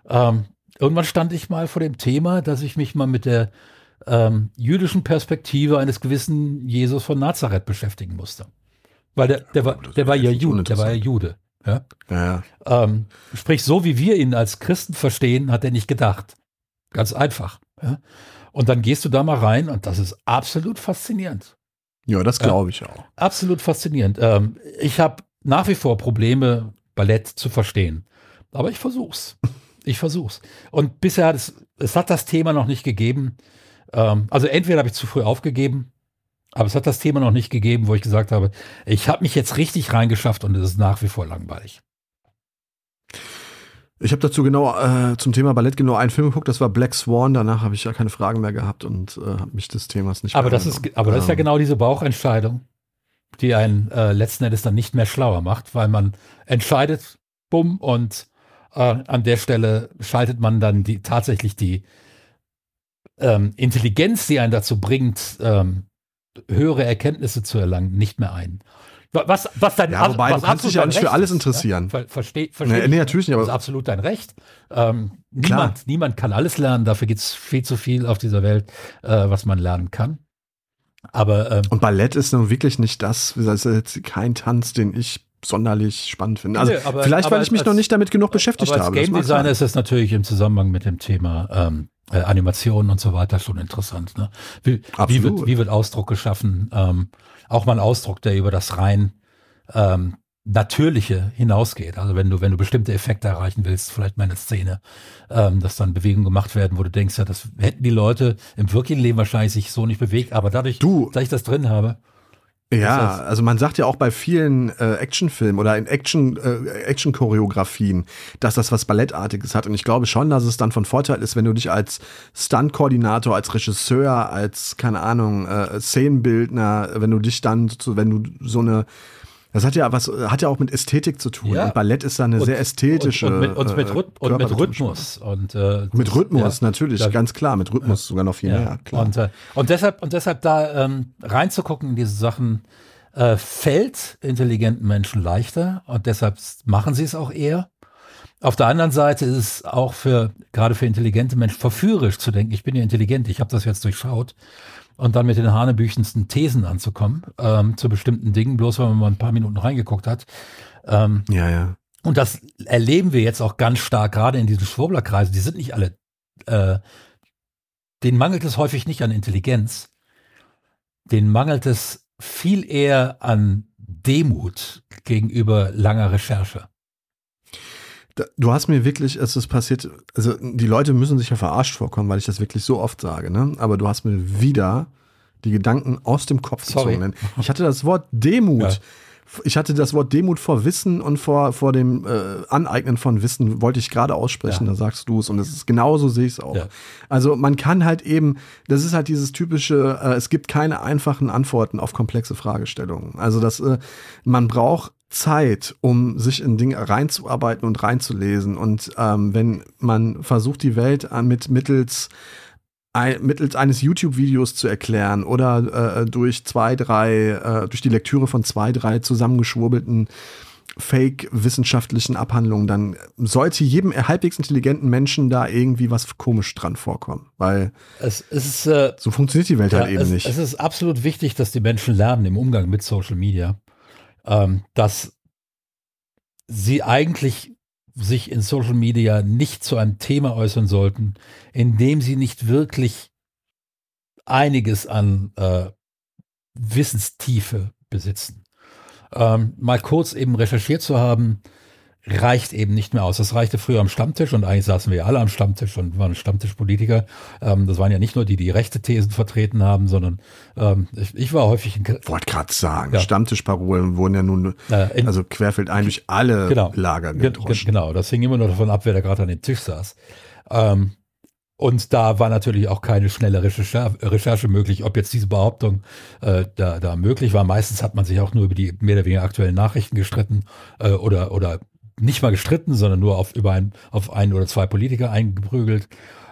Ähm, irgendwann stand ich mal vor dem Thema, dass ich mich mal mit der ähm, jüdischen Perspektive eines gewissen Jesus von Nazareth beschäftigen musste. Weil der, der, war, der war ja Jude, der war ja Jude. Ja? Ja, Ähm, sprich, so wie wir ihn als Christen verstehen, hat er nicht gedacht. Ganz einfach. Ja? Und dann gehst du da mal rein und das ist absolut faszinierend. Ja, das glaube ich auch. Absolut faszinierend. Ähm, ich habe nach wie vor Probleme, Ballett zu verstehen. Aber ich versuch's. Ich versuch's. Und bisher hat es, es hat das Thema noch nicht gegeben, ähm, also entweder habe ich zu früh aufgegeben, aber es hat das Thema noch nicht gegeben, wo ich gesagt habe, ich habe mich jetzt richtig reingeschafft und es ist nach wie vor langweilig. Ich habe dazu genau äh, zum Thema Ballett genau einen Film geguckt, das war Black Swan. Danach habe ich ja keine Fragen mehr gehabt und äh, habe mich des Themas nicht aber mehr das ist Aber das ist ja ähm. genau diese Bauchentscheidung, die einen äh, letzten Endes dann nicht mehr schlauer macht, weil man entscheidet, bumm, und äh, an der Stelle schaltet man dann die tatsächlich die ähm, Intelligenz, die einen dazu bringt, ähm, höhere Erkenntnisse zu erlangen, nicht mehr ein. Was, was dein, ja, wobei, was du kannst dich ja nicht für alles interessieren. Ja? Ver, versteh, versteh nee, nee, natürlich nicht. Aber das ist absolut dein Recht. Ähm, niemand, niemand kann alles lernen. Dafür gibt es viel zu viel auf dieser Welt, äh, was man lernen kann. Aber ähm, und Ballett ist nun wirklich nicht das. Das ist jetzt kein Tanz, den ich sonderlich spannend finde. Also nee, aber, vielleicht, weil ich mich als, noch nicht damit genug beschäftigt aber als habe. Als Game Designer ist es natürlich im Zusammenhang mit dem Thema ähm, äh, Animationen und so weiter schon interessant. Ne? Wie, wie, wird, wie wird Ausdruck geschaffen? Ähm, auch mal ein Ausdruck, der über das rein ähm, Natürliche hinausgeht. Also wenn du, wenn du bestimmte Effekte erreichen willst, vielleicht mal eine Szene, ähm, dass dann Bewegungen gemacht werden, wo du denkst, ja, das hätten die Leute im wirklichen Leben wahrscheinlich sich so nicht bewegt, aber dadurch, du, dass ich das drin habe, ja, also man sagt ja auch bei vielen äh, Actionfilmen oder in Action äh, Action-Choreografien, dass das was Ballettartiges hat. Und ich glaube schon, dass es dann von Vorteil ist, wenn du dich als Stunt-Koordinator, als Regisseur, als keine Ahnung äh, Szenenbildner, wenn du dich dann, so, wenn du so eine das hat ja was, hat ja auch mit Ästhetik zu tun. Ja. Und Ballett ist da eine und, sehr ästhetische. Und, und, mit, und, mit, äh, und mit Rhythmus. Und, äh, mit Rhythmus, ja, natürlich, da, ganz klar. Mit Rhythmus ja, sogar noch viel mehr, klar. Und, äh, und, deshalb, und deshalb da ähm, reinzugucken in diese Sachen äh, fällt intelligenten Menschen leichter und deshalb machen sie es auch eher. Auf der anderen Seite ist es auch für, gerade für intelligente Menschen verführerisch zu denken, ich bin ja intelligent, ich habe das jetzt durchschaut und dann mit den hanebüchensten Thesen anzukommen ähm, zu bestimmten Dingen, bloß weil man mal ein paar Minuten reingeguckt hat. Ähm, ja, ja. Und das erleben wir jetzt auch ganz stark, gerade in diesen Schwurblerkreisen. Die sind nicht alle, äh, denen mangelt es häufig nicht an Intelligenz, den mangelt es viel eher an Demut gegenüber langer Recherche. Du hast mir wirklich, es ist passiert, also die Leute müssen sich ja verarscht vorkommen, weil ich das wirklich so oft sage, ne? Aber du hast mir wieder die Gedanken aus dem Kopf Sorry. gezogen. Ich hatte das Wort Demut. Ja. Ich hatte das Wort Demut vor Wissen und vor, vor dem äh, Aneignen von Wissen, wollte ich gerade aussprechen, ja. da sagst du es. Und es ist genauso sehe ich es auch. Ja. Also man kann halt eben, das ist halt dieses typische, äh, es gibt keine einfachen Antworten auf komplexe Fragestellungen. Also das, äh, man braucht Zeit, um sich in Dinge reinzuarbeiten und reinzulesen. Und ähm, wenn man versucht, die Welt äh, mit mittels ein, mittels eines YouTube-Videos zu erklären oder äh, durch zwei, drei, äh, durch die Lektüre von zwei, drei zusammengeschwurbelten fake-wissenschaftlichen Abhandlungen, dann sollte jedem halbwegs intelligenten Menschen da irgendwie was komisch dran vorkommen. Weil es, es ist, äh, so funktioniert die Welt ja, halt eben es, nicht. Es ist absolut wichtig, dass die Menschen lernen im Umgang mit Social Media, ähm, dass sie eigentlich sich in Social Media nicht zu einem Thema äußern sollten, in dem sie nicht wirklich einiges an äh, Wissenstiefe besitzen. Ähm, mal kurz eben recherchiert zu haben, reicht eben nicht mehr aus. Das reichte früher am Stammtisch und eigentlich saßen wir alle am Stammtisch und waren Stammtischpolitiker. Ähm, das waren ja nicht nur die, die rechte Thesen vertreten haben, sondern ähm, ich, ich, war häufig in. Wollte gerade sagen, ja. Stammtischparolen wurden ja nun, äh, in, also querfeld durch alle genau, Lager gedroschen. Genau, das hing immer nur davon ab, wer da gerade an dem Tisch saß. Ähm, und da war natürlich auch keine schnelle Recherche, Recherche möglich, ob jetzt diese Behauptung äh, da, da möglich war. Meistens hat man sich auch nur über die mehr oder weniger aktuellen Nachrichten gestritten äh, oder, oder nicht mal gestritten, sondern nur auf, über ein, auf ein oder zwei Politiker eingeprügelt.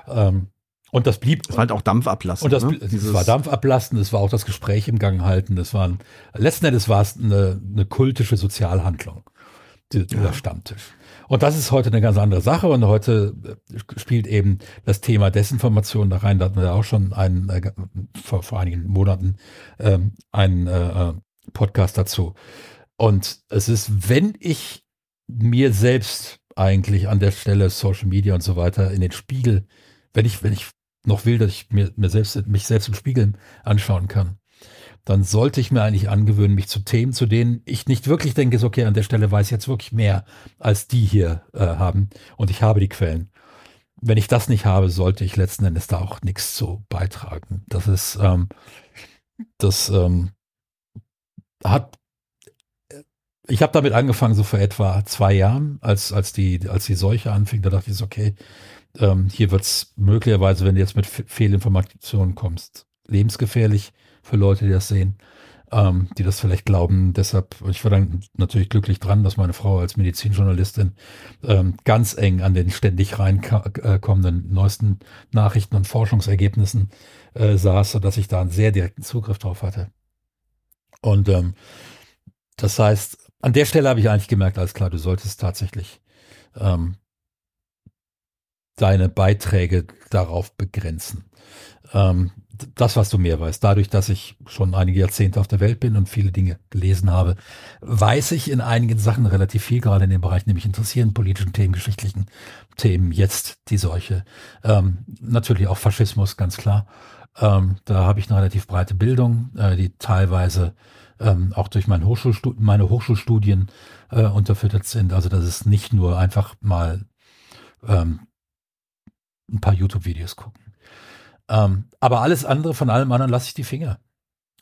Ähm, und das blieb. Es war halt auch Dampf ablassen. Und das, ne? es war Dampf ablassen, es war auch das Gespräch im Gang halten. Das waren, letzten Endes war es eine, eine kultische Sozialhandlung, dieser ja. Stammtisch. Und das ist heute eine ganz andere Sache. Und heute äh, spielt eben das Thema Desinformation da rein. Da hatten wir auch schon einen, äh, vor, vor einigen Monaten ähm, einen äh, äh Podcast dazu. Und es ist, wenn ich mir selbst eigentlich an der Stelle Social Media und so weiter in den Spiegel, wenn ich, wenn ich noch will, dass ich mir, mir selbst, mich selbst im Spiegel anschauen kann, dann sollte ich mir eigentlich angewöhnen, mich zu Themen, zu denen ich nicht wirklich denke, okay, an der Stelle weiß ich jetzt wirklich mehr, als die hier äh, haben und ich habe die Quellen. Wenn ich das nicht habe, sollte ich letzten Endes da auch nichts zu beitragen. Das ist, ähm, das ähm, hat ich habe damit angefangen, so vor etwa zwei Jahren, als, als, die, als die Seuche anfing. Da dachte ich, okay, ähm, hier wird es möglicherweise, wenn du jetzt mit Fehlinformationen kommst, lebensgefährlich für Leute, die das sehen, ähm, die das vielleicht glauben. Deshalb, ich war dann natürlich glücklich dran, dass meine Frau als Medizinjournalistin ähm, ganz eng an den ständig reinkommenden neuesten Nachrichten und Forschungsergebnissen äh, saß, sodass ich da einen sehr direkten Zugriff drauf hatte. Und ähm, das heißt, an der Stelle habe ich eigentlich gemerkt, alles klar, du solltest tatsächlich ähm, deine Beiträge darauf begrenzen. Ähm, das, was du mehr weißt, dadurch, dass ich schon einige Jahrzehnte auf der Welt bin und viele Dinge gelesen habe, weiß ich in einigen Sachen relativ viel, gerade in dem Bereich, mich interessieren, politischen Themen, geschichtlichen Themen, jetzt die Seuche. Ähm, natürlich auch Faschismus, ganz klar. Ähm, da habe ich eine relativ breite Bildung, äh, die teilweise ähm, auch durch mein Hochschulstud meine Hochschulstudien äh, unterfüttert sind. Also das ist nicht nur einfach mal ähm, ein paar YouTube-Videos gucken. Ähm, aber alles andere, von allem anderen lasse ich die Finger.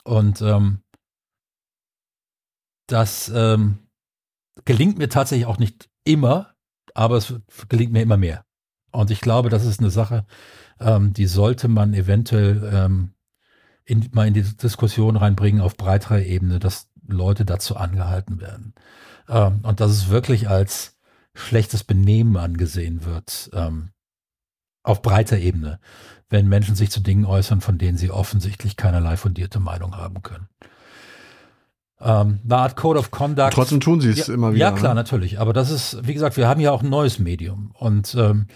Und ähm, das ähm, gelingt mir tatsächlich auch nicht immer, aber es gelingt mir immer mehr. Und ich glaube, das ist eine Sache, ähm, die sollte man eventuell ähm, in, mal in die Diskussion reinbringen auf breiterer Ebene, dass Leute dazu angehalten werden. Ähm, und dass es wirklich als schlechtes Benehmen angesehen wird, ähm, auf breiter Ebene, wenn Menschen sich zu Dingen äußern, von denen sie offensichtlich keinerlei fundierte Meinung haben können. Ähm, eine Art Code of Conduct. Trotzdem tun sie es ja, immer wieder. Ja, klar, ne? natürlich. Aber das ist, wie gesagt, wir haben ja auch ein neues Medium. Und ähm,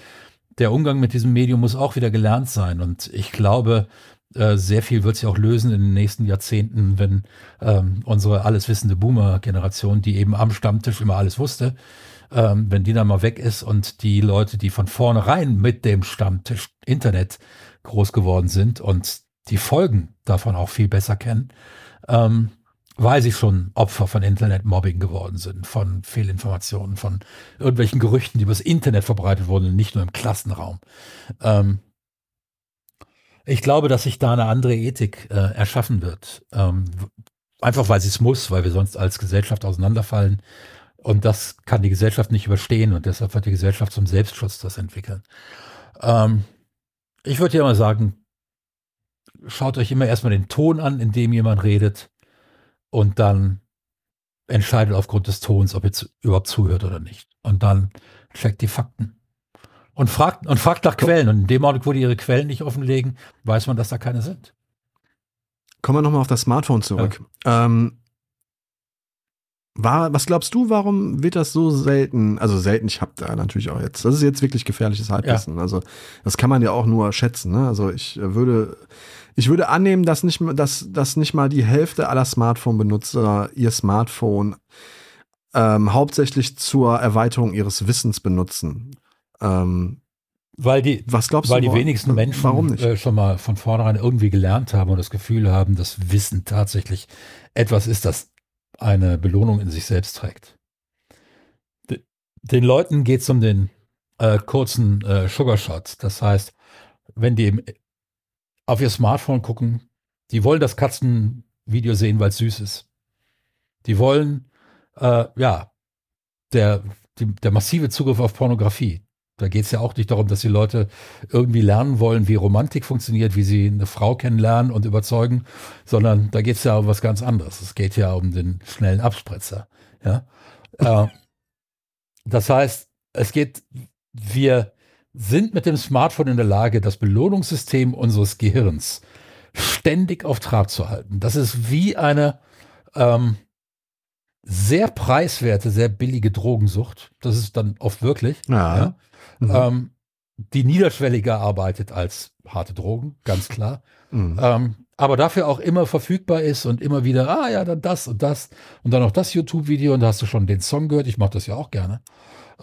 der Umgang mit diesem Medium muss auch wieder gelernt sein. Und ich glaube, äh, sehr viel wird sich auch lösen in den nächsten Jahrzehnten, wenn ähm, unsere alles wissende Boomer-Generation, die eben am Stammtisch immer alles wusste, ähm, wenn die dann mal weg ist und die Leute, die von vornherein mit dem Stammtisch Internet groß geworden sind und die Folgen davon auch viel besser kennen, ähm, weil sie schon Opfer von Internetmobbing geworden sind, von Fehlinformationen, von irgendwelchen Gerüchten, die übers Internet verbreitet wurden, nicht nur im Klassenraum. Ähm, ich glaube, dass sich da eine andere Ethik äh, erschaffen wird. Ähm, einfach weil sie es muss, weil wir sonst als Gesellschaft auseinanderfallen. Und das kann die Gesellschaft nicht überstehen und deshalb wird die Gesellschaft zum Selbstschutz das entwickeln. Ähm, ich würde ja mal sagen, schaut euch immer erstmal den Ton an, in dem jemand redet und dann entscheidet aufgrund des Tons, ob ihr überhaupt zuhört oder nicht. Und dann checkt die Fakten. Und fragt, und fragt nach Quellen. Und in dem Augenblick, wo die ihre Quellen nicht offenlegen, weiß man, dass da keine sind. Kommen wir nochmal auf das Smartphone zurück. Ja. Ähm, war, was glaubst du, warum wird das so selten? Also selten, ich habe da natürlich auch jetzt, das ist jetzt wirklich gefährliches Halbwissen. Ja. Also das kann man ja auch nur schätzen. Ne? Also ich würde, ich würde annehmen, dass nicht, dass, dass nicht mal die Hälfte aller Smartphone-Benutzer ihr Smartphone ähm, hauptsächlich zur Erweiterung ihres Wissens benutzen. Ähm, weil die, was glaubst weil du, die wenigsten Menschen warum nicht? Äh, schon mal von vornherein irgendwie gelernt haben und das Gefühl haben, dass Wissen tatsächlich etwas ist, das eine Belohnung in sich selbst trägt. Den Leuten geht es um den äh, kurzen äh, Sugarshot. Das heißt, wenn die auf ihr Smartphone gucken, die wollen das Katzenvideo sehen, weil es süß ist. Die wollen, äh, ja, der, die, der massive Zugriff auf Pornografie. Da geht es ja auch nicht darum, dass die Leute irgendwie lernen wollen, wie Romantik funktioniert, wie sie eine Frau kennenlernen und überzeugen, sondern da geht es ja um was ganz anderes. Es geht ja um den schnellen Abspritzer. Ja? äh, das heißt, es geht, wir sind mit dem Smartphone in der Lage, das Belohnungssystem unseres Gehirns ständig auf Trab zu halten. Das ist wie eine ähm, sehr preiswerte, sehr billige Drogensucht. Das ist dann oft wirklich. Ja. ja mhm. ähm, die niederschwelliger arbeitet als harte Drogen, ganz klar. Mhm. Ähm, aber dafür auch immer verfügbar ist und immer wieder, ah ja, dann das und das und dann noch das YouTube-Video und da hast du schon den Song gehört, ich mache das ja auch gerne.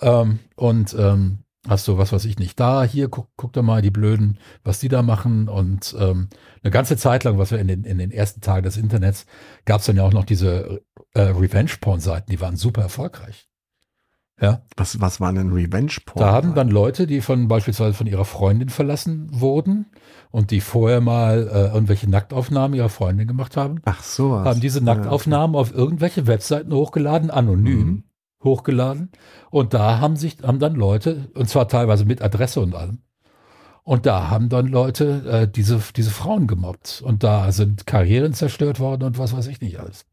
Ähm, und ähm, hast du was weiß ich nicht da, hier guck, guck da mal die Blöden, was die da machen und ähm, eine ganze Zeit lang, was wir in den, in den ersten Tagen des Internets, gab es dann ja auch noch diese äh, Revenge-Porn-Seiten, die waren super erfolgreich. Ja. Was, was waren denn Revenge-Porn? Da haben dann Leute, die von beispielsweise von ihrer Freundin verlassen wurden und die vorher mal äh, irgendwelche Nacktaufnahmen ihrer Freundin gemacht haben. Ach so. Haben diese Nacktaufnahmen ja, okay. auf irgendwelche Webseiten hochgeladen, anonym mhm. hochgeladen. Und da haben sich, haben dann Leute, und zwar teilweise mit Adresse und allem, und da haben dann Leute äh, diese, diese Frauen gemobbt. Und da sind Karrieren zerstört worden und was weiß ich nicht alles.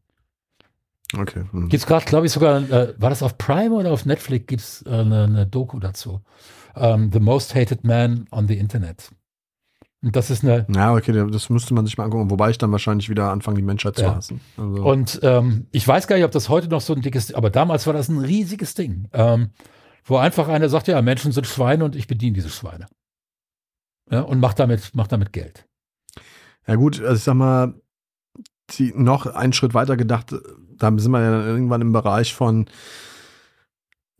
Okay. Hm. Gibt es gerade, glaube ich, sogar, äh, war das auf Prime oder auf Netflix, gibt es äh, eine, eine, Doku dazu. Um, ähm, the Most Hated Man on the Internet. Und das ist eine. Ja, okay, das müsste man sich mal angucken, wobei ich dann wahrscheinlich wieder anfange, die Menschheit ja. zu hassen. Also. Und ähm, ich weiß gar nicht, ob das heute noch so ein dickes, aber damals war das ein riesiges Ding, ähm, wo einfach einer sagt, ja, Menschen sind Schweine und ich bediene diese Schweine. Ja, und mach damit, mach damit Geld. Ja, gut, also ich sag mal, die, noch einen Schritt weiter gedacht, da sind wir ja irgendwann im Bereich von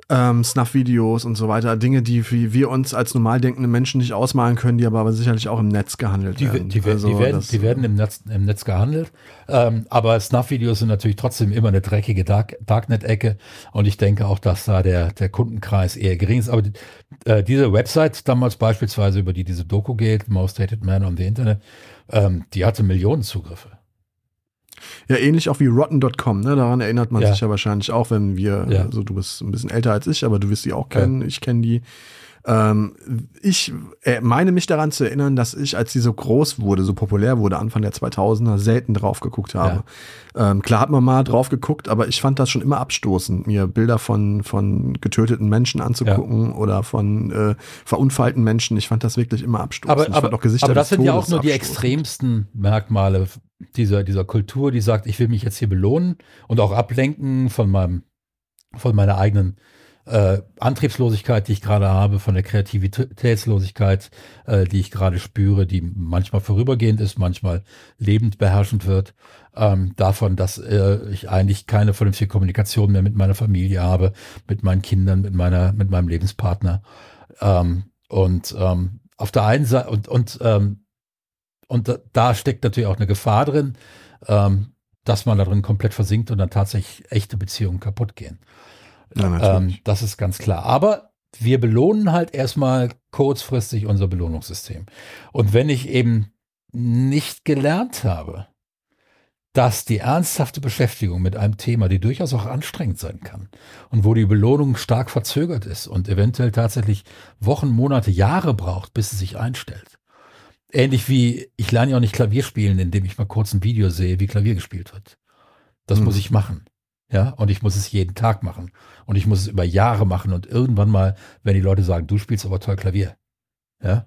ähm, Snuff-Videos und so weiter, Dinge, die wir uns als normal denkende Menschen nicht ausmalen können, die aber, aber sicherlich auch im Netz gehandelt die, werden. Die, also, die, werden, die werden im Netz, im Netz gehandelt, ähm, aber Snuff-Videos sind natürlich trotzdem immer eine dreckige Dark, Darknet-Ecke und ich denke auch, dass da der, der Kundenkreis eher gering ist. Aber äh, diese Website damals beispielsweise, über die diese Doku geht, Most Hated Man on the Internet, ähm, die hatte Millionen Zugriffe. Ja, ähnlich auch wie Rotten.com, ne? Daran erinnert man ja. sich ja wahrscheinlich auch, wenn wir, ja. also du bist ein bisschen älter als ich, aber du wirst die auch kennen, ja. ich kenne die. Ähm, ich äh, meine mich daran zu erinnern, dass ich, als sie so groß wurde, so populär wurde, Anfang der 2000er, selten drauf geguckt habe. Ja. Ähm, klar hat man mal drauf geguckt, aber ich fand das schon immer abstoßend, mir Bilder von, von getöteten Menschen anzugucken ja. oder von äh, verunfallten Menschen. Ich fand das wirklich immer abstoßend. Aber, aber, aber das sind ja auch nur die extremsten Merkmale dieser, dieser Kultur, die sagt, ich will mich jetzt hier belohnen und auch ablenken von meinem, von meiner eigenen äh, Antriebslosigkeit, die ich gerade habe, von der Kreativitätslosigkeit, äh, die ich gerade spüre, die manchmal vorübergehend ist, manchmal lebend beherrschend wird, ähm, davon, dass äh, ich eigentlich keine vernünftige Kommunikation mehr mit meiner Familie habe, mit meinen Kindern, mit meiner, mit meinem Lebenspartner. Ähm, und ähm, auf der einen Seite und, und ähm, und da, da, steckt natürlich auch eine Gefahr drin, ähm, dass man da drin komplett versinkt und dann tatsächlich echte Beziehungen kaputt gehen. Ja, ähm, das ist ganz klar. Aber wir belohnen halt erstmal kurzfristig unser Belohnungssystem. Und wenn ich eben nicht gelernt habe, dass die ernsthafte Beschäftigung mit einem Thema, die durchaus auch anstrengend sein kann und wo die Belohnung stark verzögert ist und eventuell tatsächlich Wochen, Monate, Jahre braucht, bis sie sich einstellt. Ähnlich wie ich lerne ja auch nicht Klavier spielen, indem ich mal kurz ein Video sehe, wie Klavier gespielt wird. Das hm. muss ich machen. Ja, und ich muss es jeden Tag machen. Und ich muss es über Jahre machen und irgendwann mal, wenn die Leute sagen, du spielst aber toll Klavier. Ja,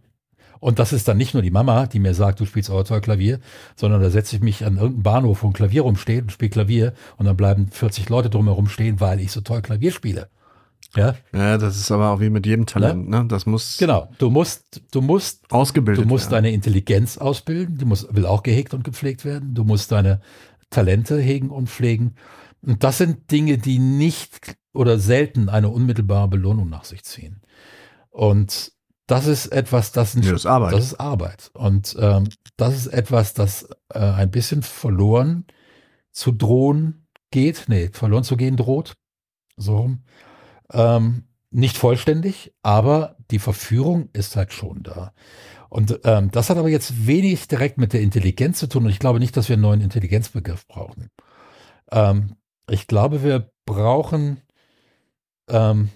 und das ist dann nicht nur die Mama, die mir sagt, du spielst aber toll Klavier, sondern da setze ich mich an irgendeinen Bahnhof, wo ein Klavier rumsteht und spiele Klavier und dann bleiben 40 Leute drumherum stehen, weil ich so toll Klavier spiele. Ja, ja das ist aber auch wie mit jedem Talent, ne? Das muss. Genau, du musst, du musst ausgebildet Du musst werden. deine Intelligenz ausbilden, die muss, will auch gehegt und gepflegt werden. Du musst deine Talente hegen und pflegen. Und das sind Dinge, die nicht oder selten eine unmittelbare Belohnung nach sich ziehen. Und das ist etwas, das, ja, das, ist Arbeit. das ist Arbeit. Und ähm, das ist etwas, das äh, ein bisschen verloren zu drohen geht, nee, verloren zu gehen droht. So rum. Ähm, nicht vollständig, aber die Verführung ist halt schon da. Und ähm, das hat aber jetzt wenig direkt mit der Intelligenz zu tun. Und ich glaube nicht, dass wir einen neuen Intelligenzbegriff brauchen. Ähm, ich glaube, wir brauchen ähm,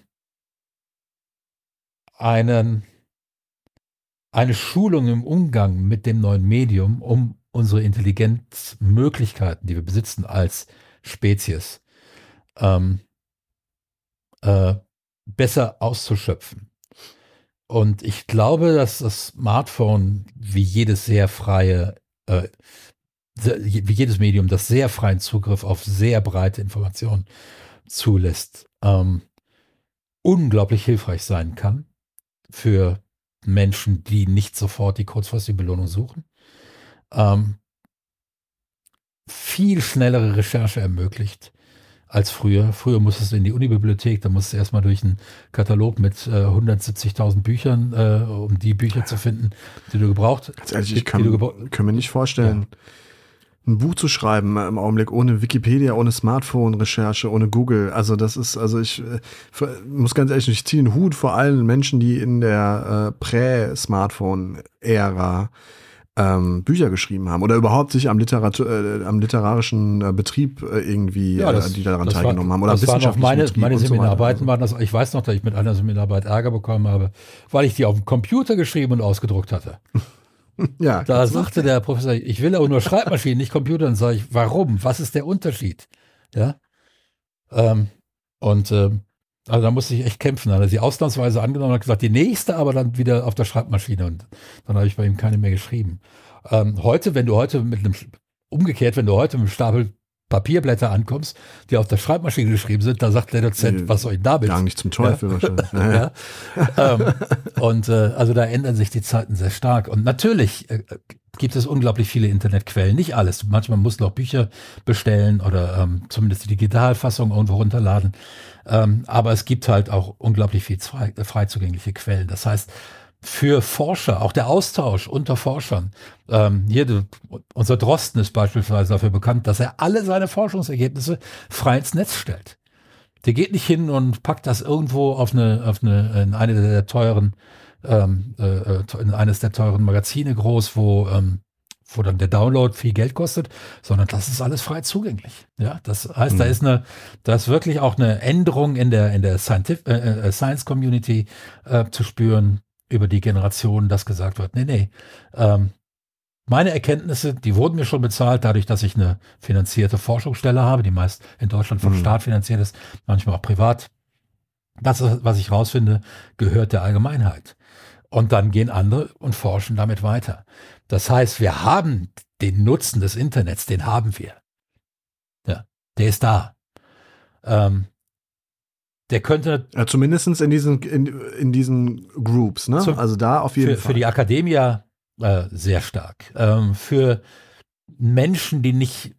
einen eine Schulung im Umgang mit dem neuen Medium, um unsere Intelligenzmöglichkeiten, die wir besitzen als Spezies, ähm, äh, besser auszuschöpfen. Und ich glaube, dass das Smartphone wie jedes sehr freie, äh, wie jedes Medium, das sehr freien Zugriff auf sehr breite Informationen zulässt, ähm, unglaublich hilfreich sein kann für Menschen, die nicht sofort die kurzfristige Belohnung suchen. Ähm, viel schnellere Recherche ermöglicht als früher. Früher musstest du in die Unibibliothek, da musst du erstmal durch einen Katalog mit äh, 170.000 Büchern, äh, um die Bücher zu finden, die du gebraucht hast. Ganz ehrlich, ich kann, kann mir nicht vorstellen, ja ein Buch zu schreiben im Augenblick ohne Wikipedia, ohne Smartphone-Recherche, ohne Google. Also das ist, also ich äh, muss ganz ehrlich, ich ziehe den Hut vor allen Menschen, die in der äh, Prä-Smartphone-Ära ähm, Bücher geschrieben haben oder überhaupt sich am, Literatur, äh, am literarischen äh, Betrieb äh, irgendwie, ja, das, äh, die daran teilgenommen war, haben. Oder das waren auch meine, meine Seminararbeiten so waren das, ich weiß noch, dass ich mit einer Seminararbeit Ärger bekommen habe, weil ich die auf dem Computer geschrieben und ausgedruckt hatte. Ja, da sagte der Professor, ich will aber nur Schreibmaschinen, nicht Computer. Und sage ich, warum? Was ist der Unterschied? Ja. Ähm, und ähm, also da musste ich echt kämpfen. Dann hat er sie ausnahmsweise angenommen und gesagt, die nächste aber dann wieder auf der Schreibmaschine. Und dann habe ich bei ihm keine mehr geschrieben. Ähm, heute, wenn du heute mit einem, umgekehrt, wenn du heute mit einem Stapel Papierblätter ankommst, die auf der Schreibmaschine geschrieben sind, da sagt der Dozent, was soll ich damit? Gar nicht zum Teufel ja. wahrscheinlich. ja. ähm, und äh, also da ändern sich die Zeiten sehr stark. Und natürlich äh, gibt es unglaublich viele Internetquellen. Nicht alles. Manchmal muss man auch Bücher bestellen oder ähm, zumindest die Digitalfassung irgendwo runterladen. Ähm, aber es gibt halt auch unglaublich viel frei, frei zugängliche Quellen. Das heißt, für Forscher, auch der Austausch unter Forschern. Ähm, hier, unser Drosten ist beispielsweise dafür bekannt, dass er alle seine Forschungsergebnisse frei ins Netz stellt. Der geht nicht hin und packt das irgendwo auf eine, auf eine, in eine der teuren, ähm, äh, in eines der teuren Magazine groß, wo, ähm, wo dann der Download viel Geld kostet, sondern das ist alles frei zugänglich. Ja, das heißt, mhm. da ist eine, da ist wirklich auch eine Änderung in der in der Scientific, äh, äh Science Community äh, zu spüren, über die Generationen, dass gesagt wird, nee, nee, ähm, meine Erkenntnisse, die wurden mir schon bezahlt, dadurch, dass ich eine finanzierte Forschungsstelle habe, die meist in Deutschland vom mhm. Staat finanziert ist, manchmal auch privat. Das, was ich rausfinde, gehört der Allgemeinheit. Und dann gehen andere und forschen damit weiter. Das heißt, wir haben den Nutzen des Internets, den haben wir. Ja, der ist da. Ähm, der könnte. Ja, zumindest in diesen, in, in diesen Groups, ne? Zum, also da auf jeden für, Fall. Für die Akademie äh, sehr stark. Ähm, für Menschen, die nicht,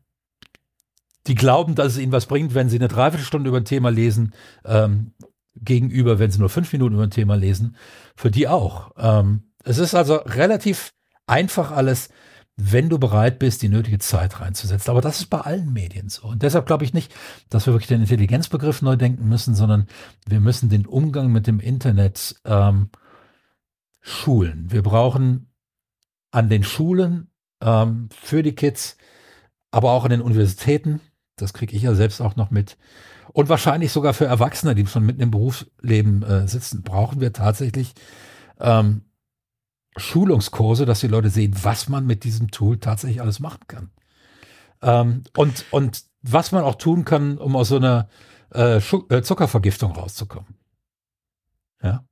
die glauben, dass es ihnen was bringt, wenn sie eine Dreiviertelstunde über ein Thema lesen, ähm, gegenüber, wenn sie nur fünf Minuten über ein Thema lesen, für die auch. Ähm, es ist also relativ einfach alles. Wenn du bereit bist, die nötige Zeit reinzusetzen. Aber das ist bei allen Medien so. Und deshalb glaube ich nicht, dass wir wirklich den Intelligenzbegriff neu denken müssen, sondern wir müssen den Umgang mit dem Internet ähm, schulen. Wir brauchen an den Schulen ähm, für die Kids, aber auch an den Universitäten, das kriege ich ja selbst auch noch mit, und wahrscheinlich sogar für Erwachsene, die schon mitten im Berufsleben äh, sitzen, brauchen wir tatsächlich ähm, Schulungskurse, dass die Leute sehen, was man mit diesem Tool tatsächlich alles machen kann. Ähm, und, und was man auch tun kann, um aus so einer äh, äh Zuckervergiftung rauszukommen. Ja.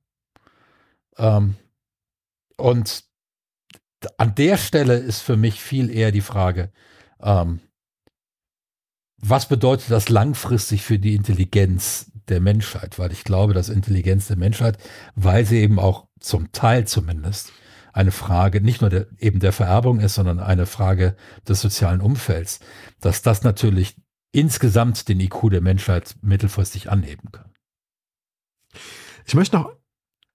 Ähm, und an der Stelle ist für mich viel eher die Frage, ähm, was bedeutet das langfristig für die Intelligenz der Menschheit? Weil ich glaube, dass Intelligenz der Menschheit, weil sie eben auch zum Teil zumindest eine Frage nicht nur der, eben der Vererbung ist, sondern eine Frage des sozialen Umfelds, dass das natürlich insgesamt den IQ der Menschheit mittelfristig anheben kann. Ich möchte noch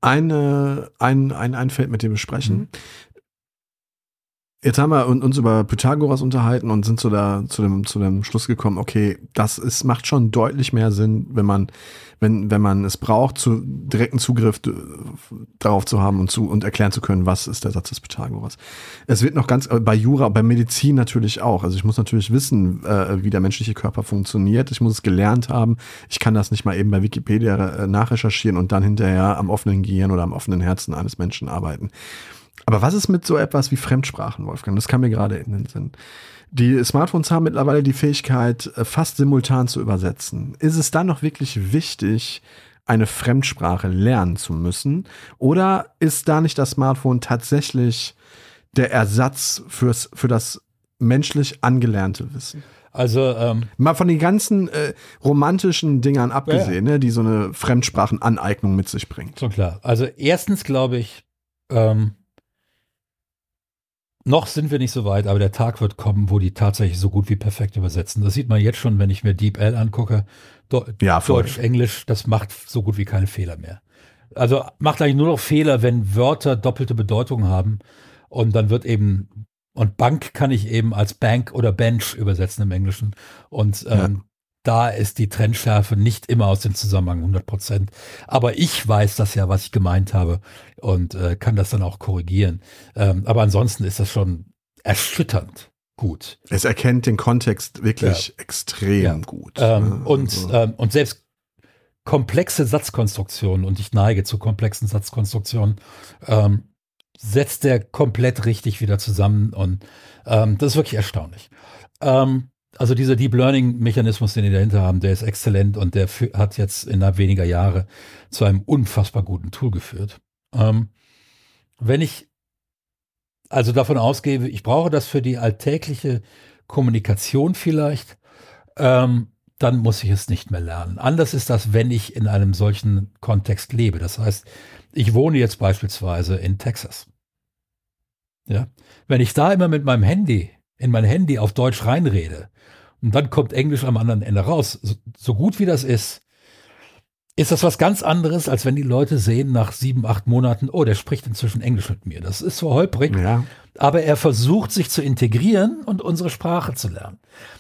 eine, ein, ein, ein Feld mit dir besprechen. Mhm. Jetzt haben wir uns über Pythagoras unterhalten und sind zu, der, zu, dem, zu dem Schluss gekommen, okay, das ist, macht schon deutlich mehr Sinn, wenn man, wenn, wenn man es braucht, zu, direkten Zugriff darauf zu haben und, zu, und erklären zu können, was ist der Satz des Pythagoras. Es wird noch ganz, äh, bei Jura, bei Medizin natürlich auch. Also ich muss natürlich wissen, äh, wie der menschliche Körper funktioniert. Ich muss es gelernt haben. Ich kann das nicht mal eben bei Wikipedia äh, nachrecherchieren und dann hinterher am offenen Gehirn oder am offenen Herzen eines Menschen arbeiten. Aber was ist mit so etwas wie Fremdsprachen, Wolfgang? Das kam mir gerade in den Sinn. Die Smartphones haben mittlerweile die Fähigkeit, äh, fast simultan zu übersetzen. Ist es dann noch wirklich wichtig, eine Fremdsprache lernen zu müssen? Oder ist da nicht das Smartphone tatsächlich der Ersatz fürs, für das menschlich angelernte Wissen? Also ähm, mal von den ganzen äh, romantischen Dingern abgesehen, ja. ne, die so eine Fremdsprachenaneignung mit sich bringt. So klar. Also erstens glaube ich, ähm, noch sind wir nicht so weit, aber der Tag wird kommen, wo die tatsächlich so gut wie perfekt übersetzen. Das sieht man jetzt schon, wenn ich mir DeepL angucke. Do ja, Deutsch, Englisch, das macht so gut wie keine Fehler mehr. Also macht eigentlich nur noch Fehler, wenn Wörter doppelte Bedeutung haben. Und dann wird eben, und Bank kann ich eben als Bank oder Bench übersetzen im Englischen. Und ähm, da ist die Trendschärfe nicht immer aus dem Zusammenhang 100 Prozent. Aber ich weiß das ja, was ich gemeint habe und äh, kann das dann auch korrigieren. Ähm, aber ansonsten ist das schon erschütternd gut. Es erkennt den Kontext wirklich ja. extrem ja. gut. Ähm, und, also. ähm, und selbst komplexe Satzkonstruktionen, und ich neige zu komplexen Satzkonstruktionen, ähm, setzt der komplett richtig wieder zusammen und ähm, das ist wirklich erstaunlich. Ähm, also dieser Deep Learning Mechanismus, den die dahinter haben, der ist exzellent und der hat jetzt innerhalb weniger Jahre zu einem unfassbar guten Tool geführt. Ähm, wenn ich also davon ausgehe, ich brauche das für die alltägliche Kommunikation vielleicht, ähm, dann muss ich es nicht mehr lernen. Anders ist das, wenn ich in einem solchen Kontext lebe. Das heißt, ich wohne jetzt beispielsweise in Texas. Ja, wenn ich da immer mit meinem Handy in mein Handy auf Deutsch reinrede, und dann kommt Englisch am anderen Ende raus. So, so, gut wie das ist, ist das was ganz anderes, als wenn die Leute sehen nach sieben, acht Monaten, oh, der spricht inzwischen Englisch mit mir. Das ist so holprig, ja. aber er versucht sich zu integrieren und unsere Sprache zu lernen.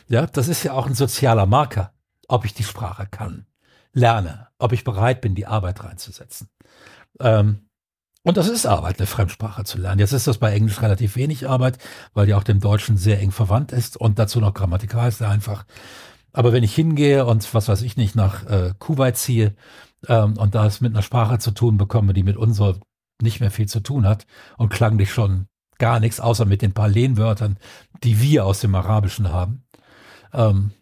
Ja, das ist ja auch ein sozialer Marker, ob ich die Sprache kann, lerne, ob ich bereit bin, die Arbeit reinzusetzen. Ähm, und das ist Arbeit, eine Fremdsprache zu lernen. Jetzt ist das bei Englisch relativ wenig Arbeit, weil die auch dem Deutschen sehr eng verwandt ist und dazu noch grammatikal ist sehr einfach. Aber wenn ich hingehe und was weiß ich nicht nach äh, Kuwait ziehe ähm, und da es mit einer Sprache zu tun bekomme, die mit unserer nicht mehr viel zu tun hat und klanglich schon gar nichts, außer mit den paar Lehnwörtern, die wir aus dem Arabischen haben, ähm,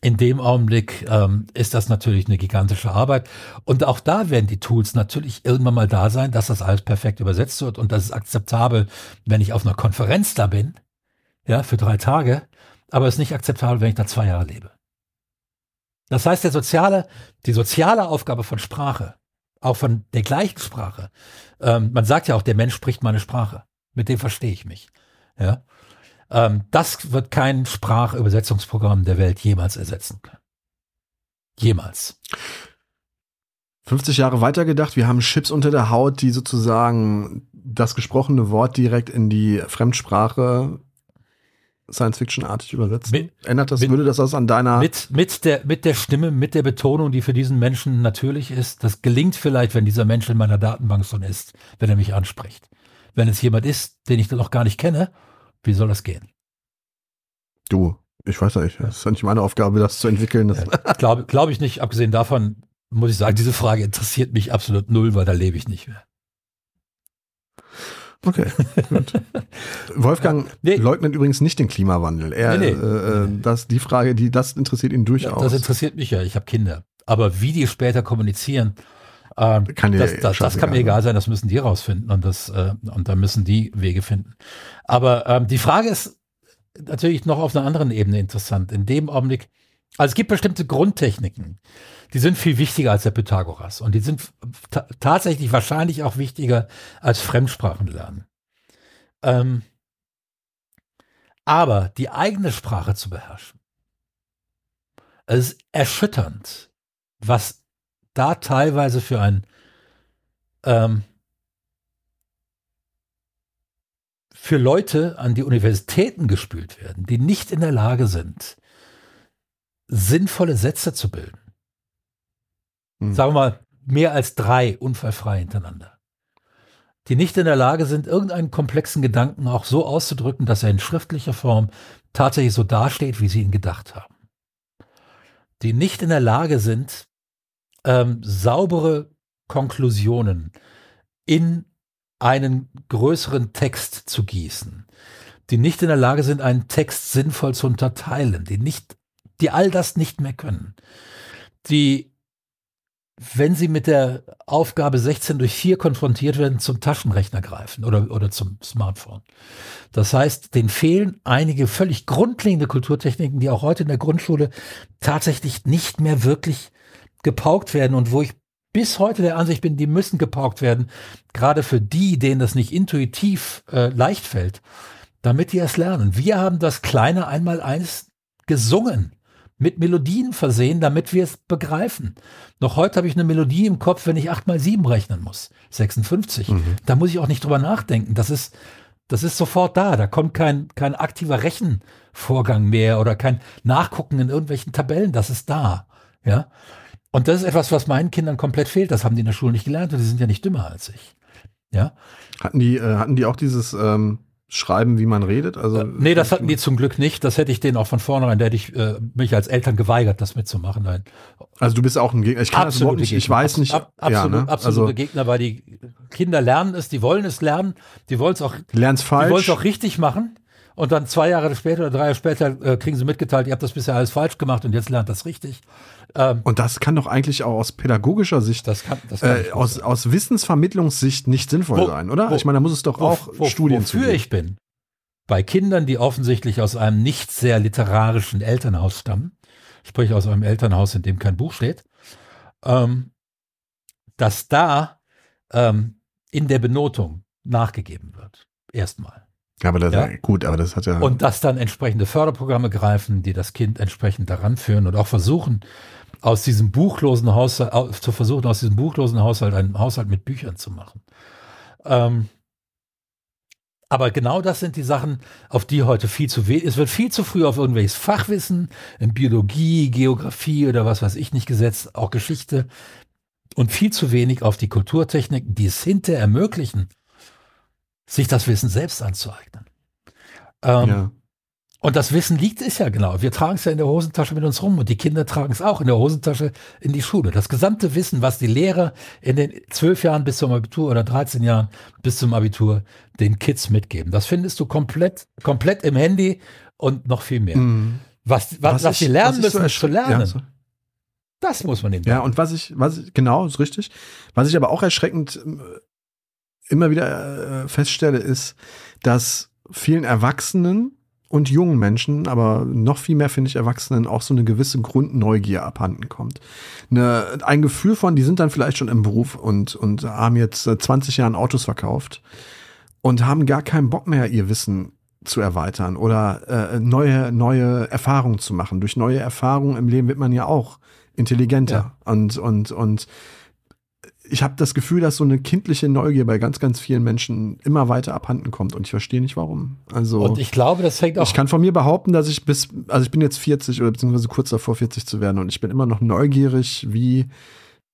in dem Augenblick ähm, ist das natürlich eine gigantische Arbeit. Und auch da werden die Tools natürlich irgendwann mal da sein, dass das alles perfekt übersetzt wird und das ist akzeptabel, wenn ich auf einer Konferenz da bin, ja, für drei Tage, aber es ist nicht akzeptabel, wenn ich da zwei Jahre lebe. Das heißt, der soziale, die soziale Aufgabe von Sprache, auch von der gleichen Sprache, ähm, man sagt ja auch, der Mensch spricht meine Sprache, mit dem verstehe ich mich. Ja, ähm, das wird kein Sprachübersetzungsprogramm der Welt jemals ersetzen können. Jemals. 50 Jahre weitergedacht, wir haben Chips unter der Haut, die sozusagen das gesprochene Wort direkt in die Fremdsprache Science-Fiction-artig übersetzt? Mit- Ändert das, mit- würde das was an deiner Mit, mit, der, mit der Stimme, mit der Betonung, die für diesen Menschen natürlich ist. Das gelingt vielleicht, wenn dieser Mensch in meiner Datenbank schon ist, wenn er mich anspricht. Wenn es jemand ist, den ich dann noch gar nicht kenne, wie soll das gehen? Du, ich weiß ja nicht. Das ist ja nicht meine Aufgabe, das zu entwickeln. Das, Glaube glaub ich nicht. Abgesehen davon muss ich sagen, diese Frage interessiert mich absolut null, weil da lebe ich nicht mehr. Okay. gut. Wolfgang Nee. leugnet übrigens nicht den Klimawandel. Er, Nee, nee. Äh, äh, das, die Frage, die, das interessiert ihn durchaus. das interessiert mich ja. Ich habe Kinder. Aber wie die später kommunizieren, ähm, Kann das, das, das kann mir egal sein. Das müssen die rausfinden und das äh, und da müssen die Wege finden. Aber ähm, die Frage ist natürlich noch auf einer anderen Ebene interessant. In dem Augenblick, also es gibt bestimmte Grundtechniken, die sind viel wichtiger als der Pythagoras und die sind ta tatsächlich wahrscheinlich auch wichtiger als Fremdsprachenlernen. Ähm, aber die eigene Sprache zu beherrschen, es ist erschütternd, was da teilweise für ein ähm, für Leute an die Universitäten gespült werden, die nicht in der Lage sind, sinnvolle Sätze zu bilden. Hm. Sagen wir mal, mehr als drei unfallfrei hintereinander. Die nicht in der Lage sind, irgendeinen komplexen Gedanken auch so auszudrücken, dass er in schriftlicher Form tatsächlich so dasteht, wie sie ihn gedacht haben. Die nicht in der Lage sind, ähm, saubere Konklusionen in einen größeren Text zu gießen, die nicht in der Lage sind, einen Text sinnvoll zu unterteilen, die nicht, die all das nicht mehr können, die, wenn sie mit der Aufgabe 16 durch 4 konfrontiert werden, zum Taschenrechner greifen oder, oder zum Smartphone. Das heißt, denen fehlen einige völlig grundlegende Kulturtechniken, die auch heute in der Grundschule tatsächlich nicht mehr wirklich gepaukt werden und wo ich bis heute der Ansicht bin, die müssen gepaukt werden, gerade für die, denen das nicht intuitiv äh, leicht fällt, damit die es lernen. Wir haben das kleine Einmaleins gesungen, mit Melodien versehen, damit wir es begreifen. Noch heute habe ich eine Melodie im Kopf, wenn ich 8 mal 7 rechnen muss. 56. Da muss ich auch nicht drüber nachdenken. Das ist, das ist sofort da. Da kommt kein, kein aktiver Rechenvorgang mehr oder kein Nachgucken in irgendwelchen Tabellen. Das ist da. Ja. Und das ist etwas, was meinen Kindern komplett fehlt. Das haben die in der Schule nicht gelernt und die sind ja nicht dümmer als ich. Ja. Hatten die, äh, hatten die auch dieses ähm, Schreiben, wie man redet? Also, Nee, das hatten die zum Glück nicht. Das hätte ich denen auch von vornherein, da hätte ich äh, mich als Eltern geweigert, das mitzumachen. Nein. also du bist auch ein Gegner. Ich kann das überhaupt nicht. Ich weiß nicht. Ab, absolut, ja, ne? absolute Also Gegner, weil die Kinder lernen es, die wollen es lernen, die wollen es auch, du lernst die wollen falsch. es auch richtig machen. Und dann zwei Jahre später oder drei Jahre später äh, kriegen sie mitgeteilt, ihr habt das bisher alles falsch gemacht und jetzt lernt das richtig. Ähm, Und das kann doch eigentlich auch aus pädagogischer Sicht, das kann, das kann äh, aus, aus Wissensvermittlungssicht nicht sinnvoll Wo- sein, oder? wo- ich meine, da muss es doch Wo- auch Studien zu Wofür geben. ich bin, bei Kindern, die offensichtlich aus einem nicht sehr literarischen Elternhaus stammen, sprich aus einem Elternhaus, in dem kein Buch steht, ähm, dass da ähm, in der Benotung nachgegeben wird. Erstmal. Ja, aber das Ja. gut, aber das hat ja. Und dass dann entsprechende Förderprogramme greifen, die das Kind entsprechend daran führen und auch versuchen, aus diesem buchlosen Haushalt, au- zu versuchen, aus diesem buchlosen Haushalt einen Haushalt mit Büchern zu machen. Ähm, aber genau das sind die Sachen, auf die heute viel zu wenig, es wird viel zu früh auf irgendwelches Fachwissen, in Biologie, Geografie oder was weiß ich nicht gesetzt, auch Geschichte und viel zu wenig auf die Kulturtechniken, die es hinterher ermöglichen, sich das Wissen selbst anzueignen. Ähm, ja. Und das Wissen liegt es ja genau. Wir tragen es ja in der Hosentasche mit uns rum und die Kinder tragen es auch in der Hosentasche in die Schule. Das gesamte Wissen, was die Lehrer in den zwölf Jahren bis zum Abitur oder 13 Jahren bis zum Abitur den Kids mitgeben, das findest du komplett, komplett im Handy und noch viel mehr. Mhm. Was, was, was, ich- sie lernen was ich so müssen, zu lernen, Ja, so. das muss man ihnen Ja, und was ich, was ich, genau, ist richtig. Was ich aber auch erschreckend äh, immer wieder äh, feststelle, ist, dass vielen Erwachsenen und jungen Menschen, aber noch viel mehr finde ich Erwachsenen, auch so eine gewisse Grundneugier abhanden kommt. Eine, ein Gefühl von, die sind dann vielleicht schon im Beruf und, und haben jetzt äh, 20 Jahre Autos verkauft und haben gar keinen Bock mehr, ihr Wissen zu erweitern oder äh, neue, neue Erfahrungen zu machen. Durch neue Erfahrungen im Leben wird man ja auch intelligenter und, und, und ich habe das Gefühl, dass so eine kindliche Neugier bei ganz, ganz vielen Menschen immer weiter abhanden kommt und ich verstehe nicht warum. Also und ich glaube, das hängt auch. Ich kann von mir behaupten, dass ich bis, also ich bin jetzt 40 oder beziehungsweise kurz davor 40 zu werden und ich bin immer noch neugierig wie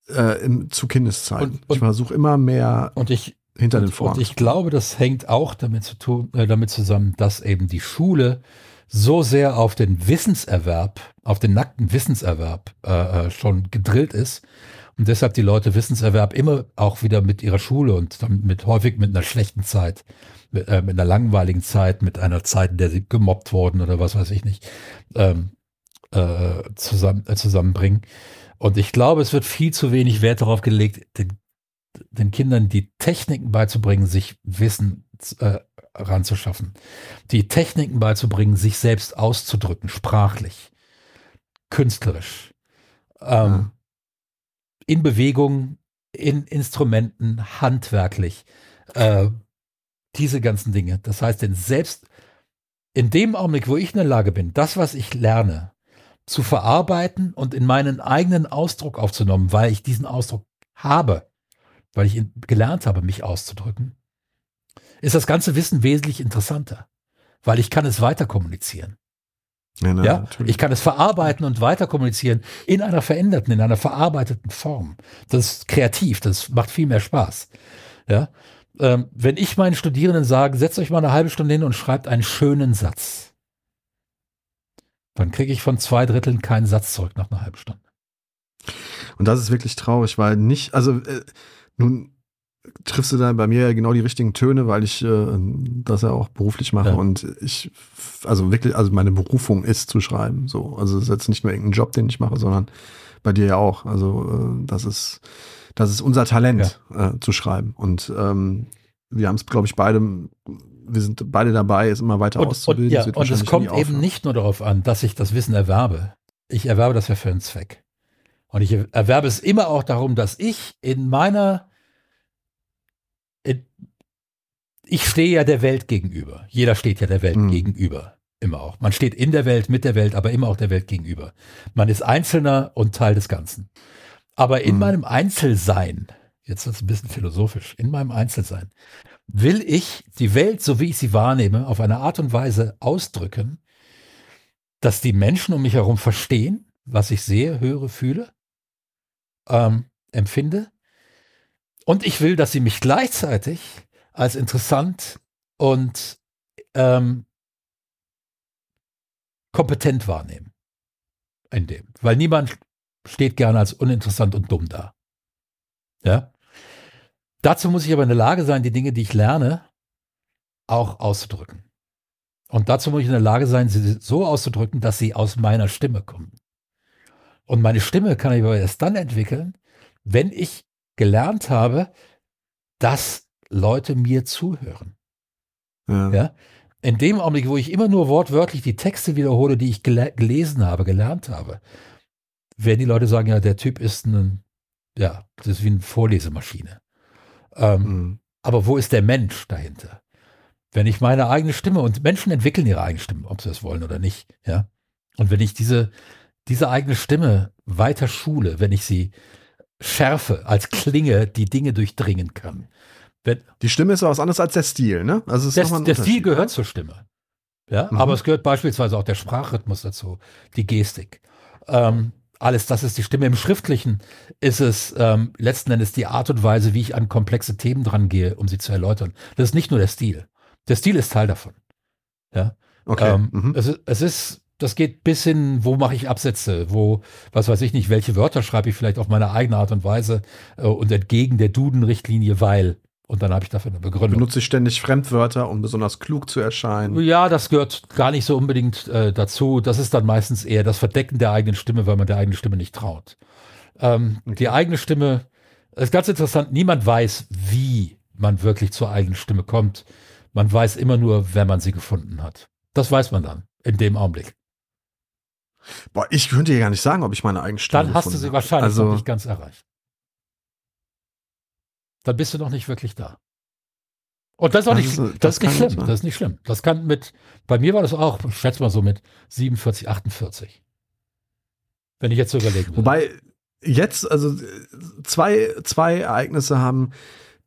äh, im, zu Kindeszeiten. Und, und, ich versuche immer mehr und ich, hinter und, den Vorhang. Und ich glaube, das hängt auch damit, zu tun, äh, damit zusammen, dass eben die Schule so sehr auf den Wissenserwerb, auf den nackten Wissenserwerb äh, äh schon gedrillt ist, und deshalb die Leute Wissenserwerb immer auch wieder mit ihrer Schule und dann mit häufig mit einer schlechten Zeit, mit, äh, mit einer langweiligen Zeit, mit einer Zeit, in der sie gemobbt wurden oder was weiß ich nicht, ähm, äh, zusammen, äh, zusammenbringen. Und ich glaube, es wird viel zu wenig Wert darauf gelegt, den, den Kindern die Techniken beizubringen, sich Wissen äh, ranzuschaffen. Die Techniken beizubringen, sich selbst auszudrücken, sprachlich, künstlerisch. Ähm, ja in Bewegung, in Instrumenten, handwerklich. Äh, diese ganzen Dinge. Das heißt, denn selbst in dem Augenblick, wo ich in der Lage bin, das, was ich lerne, zu verarbeiten und in meinen eigenen Ausdruck aufzunehmen, weil ich diesen Ausdruck habe, weil ich gelernt habe, mich auszudrücken, ist das ganze Wissen wesentlich interessanter, weil ich kann es weiter kommunizieren. Ja, na, ja? Ich kann es verarbeiten und weiter kommunizieren in einer veränderten, in einer verarbeiteten Form. Das ist kreativ, das macht viel mehr Spaß. Ja? Ähm, wenn ich meinen Studierenden sage, setzt euch mal eine halbe Stunde hin und schreibt einen schönen Satz, dann kriege ich von zwei Dritteln keinen Satz zurück nach einer halben Stunde. Und das ist wirklich traurig, weil nicht, also äh, nun triffst du da bei mir ja genau die richtigen Töne, weil ich äh, das ja auch beruflich mache ja. und ich, also wirklich, also meine Berufung ist zu schreiben. So, also es ist jetzt nicht nur irgendein Job, den ich mache, sondern bei dir ja auch. Also äh, das ist, das ist unser Talent ja. äh, zu schreiben und ähm, wir haben es, glaube ich, beide wir sind beide dabei, es immer weiter und, auszubilden. Und, ja, und es kommt eben nicht nur darauf an, dass ich das Wissen erwerbe. Ich erwerbe das ja für einen Zweck. Und ich erwerbe es immer auch darum, dass ich in meiner ich stehe ja der Welt gegenüber. Jeder steht ja der Welt mhm. gegenüber. Immer auch. Man steht in der Welt, mit der Welt, aber immer auch der Welt gegenüber. Man ist Einzelner und Teil des Ganzen. Aber in mhm. meinem Einzelsein, jetzt wird es ein bisschen philosophisch, in meinem Einzelsein, will ich die Welt, so wie ich sie wahrnehme, auf eine Art und Weise ausdrücken, dass die Menschen um mich herum verstehen, was ich sehe, höre, fühle, ähm, empfinde und ich will, dass sie mich gleichzeitig als interessant und ähm, kompetent wahrnehmen. In dem. Weil niemand steht gerne als uninteressant und dumm da. Ja. Dazu muss ich aber in der Lage sein, die Dinge, die ich lerne, auch auszudrücken. Und dazu muss ich in der Lage sein, sie so auszudrücken, dass sie aus meiner Stimme kommen. Und meine Stimme kann ich aber erst dann entwickeln, wenn ich gelernt habe, dass Leute mir zuhören. Ja. ja. In dem Augenblick, wo ich immer nur wortwörtlich die Texte wiederhole, die ich gel gelesen habe, gelernt habe, werden die Leute sagen, ja, der Typ ist ein, ja, das ist wie eine Vorlesemaschine. Ähm, mhm. Aber wo ist der Mensch dahinter? Wenn ich meine eigene Stimme und Menschen entwickeln ihre eigene Stimme, ob sie es wollen oder nicht, ja. Und wenn ich diese, diese eigene Stimme weiter schule, wenn ich sie Schärfe, als Klinge, die Dinge durchdringen kann. Wenn, die Stimme ist was anderes als der Stil, ne? Also der, der Stil gehört zur Stimme. Ja, mhm. aber es gehört beispielsweise auch der Sprachrhythmus dazu, die Gestik. Ähm, alles, das ist die Stimme. Im Schriftlichen ist es ähm, letzten Endes die Art und Weise, wie ich an komplexe Themen dran gehe, um sie zu erläutern. Das ist nicht nur der Stil. Der Stil ist Teil davon. Ja. Okay. Ähm, mhm. es, es ist das geht bis hin, wo mache ich Absätze, wo, was weiß ich nicht, welche Wörter schreibe ich vielleicht auf meine eigene Art und Weise äh, und entgegen der Duden-Richtlinie, weil. Und dann habe ich dafür eine Begründung. Benutze ich ständig Fremdwörter, um besonders klug zu erscheinen? Ja, das gehört gar nicht so unbedingt äh, dazu. Das ist dann meistens eher das Verdecken der eigenen Stimme, weil man der eigenen Stimme nicht traut. Ähm, okay. Die eigene Stimme, ist ganz interessant, niemand weiß, wie man wirklich zur eigenen Stimme kommt. Man weiß immer nur, wenn man sie gefunden hat. Das weiß man dann, in dem Augenblick. Boah, ich könnte ja gar nicht sagen, ob ich meine eigene Stimme Dann hast du sie wahrscheinlich also, noch nicht ganz erreicht. Dann bist du noch nicht wirklich da. Und das ist auch nicht, das, das ist nicht schlimm. Das ist nicht schlimm. Das kann mit, bei mir war das auch, ich schätze mal so mit 47, 48. Wenn ich jetzt so überlegen will. Wobei, jetzt, also zwei, zwei Ereignisse haben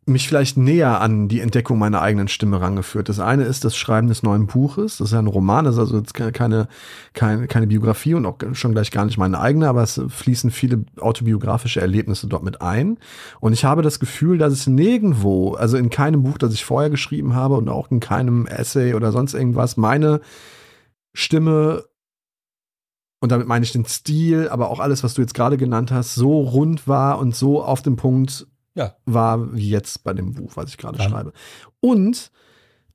mich vielleicht näher an die Entdeckung meiner eigenen Stimme rangeführt. Das eine ist das Schreiben des neuen Buches. Das ist ja ein Roman, das ist also jetzt keine, keine, keine Biografie und auch schon gleich gar nicht meine eigene, aber es fließen viele autobiografische Erlebnisse dort mit ein. Und ich habe das Gefühl, dass es nirgendwo, also in keinem Buch, das ich vorher geschrieben habe und auch in keinem Essay oder sonst irgendwas, meine Stimme und damit meine ich den Stil, aber auch alles, was du jetzt gerade genannt hast, so rund war und so auf dem Punkt Ja. war wie jetzt bei dem Buch, was ich gerade schreibe. Und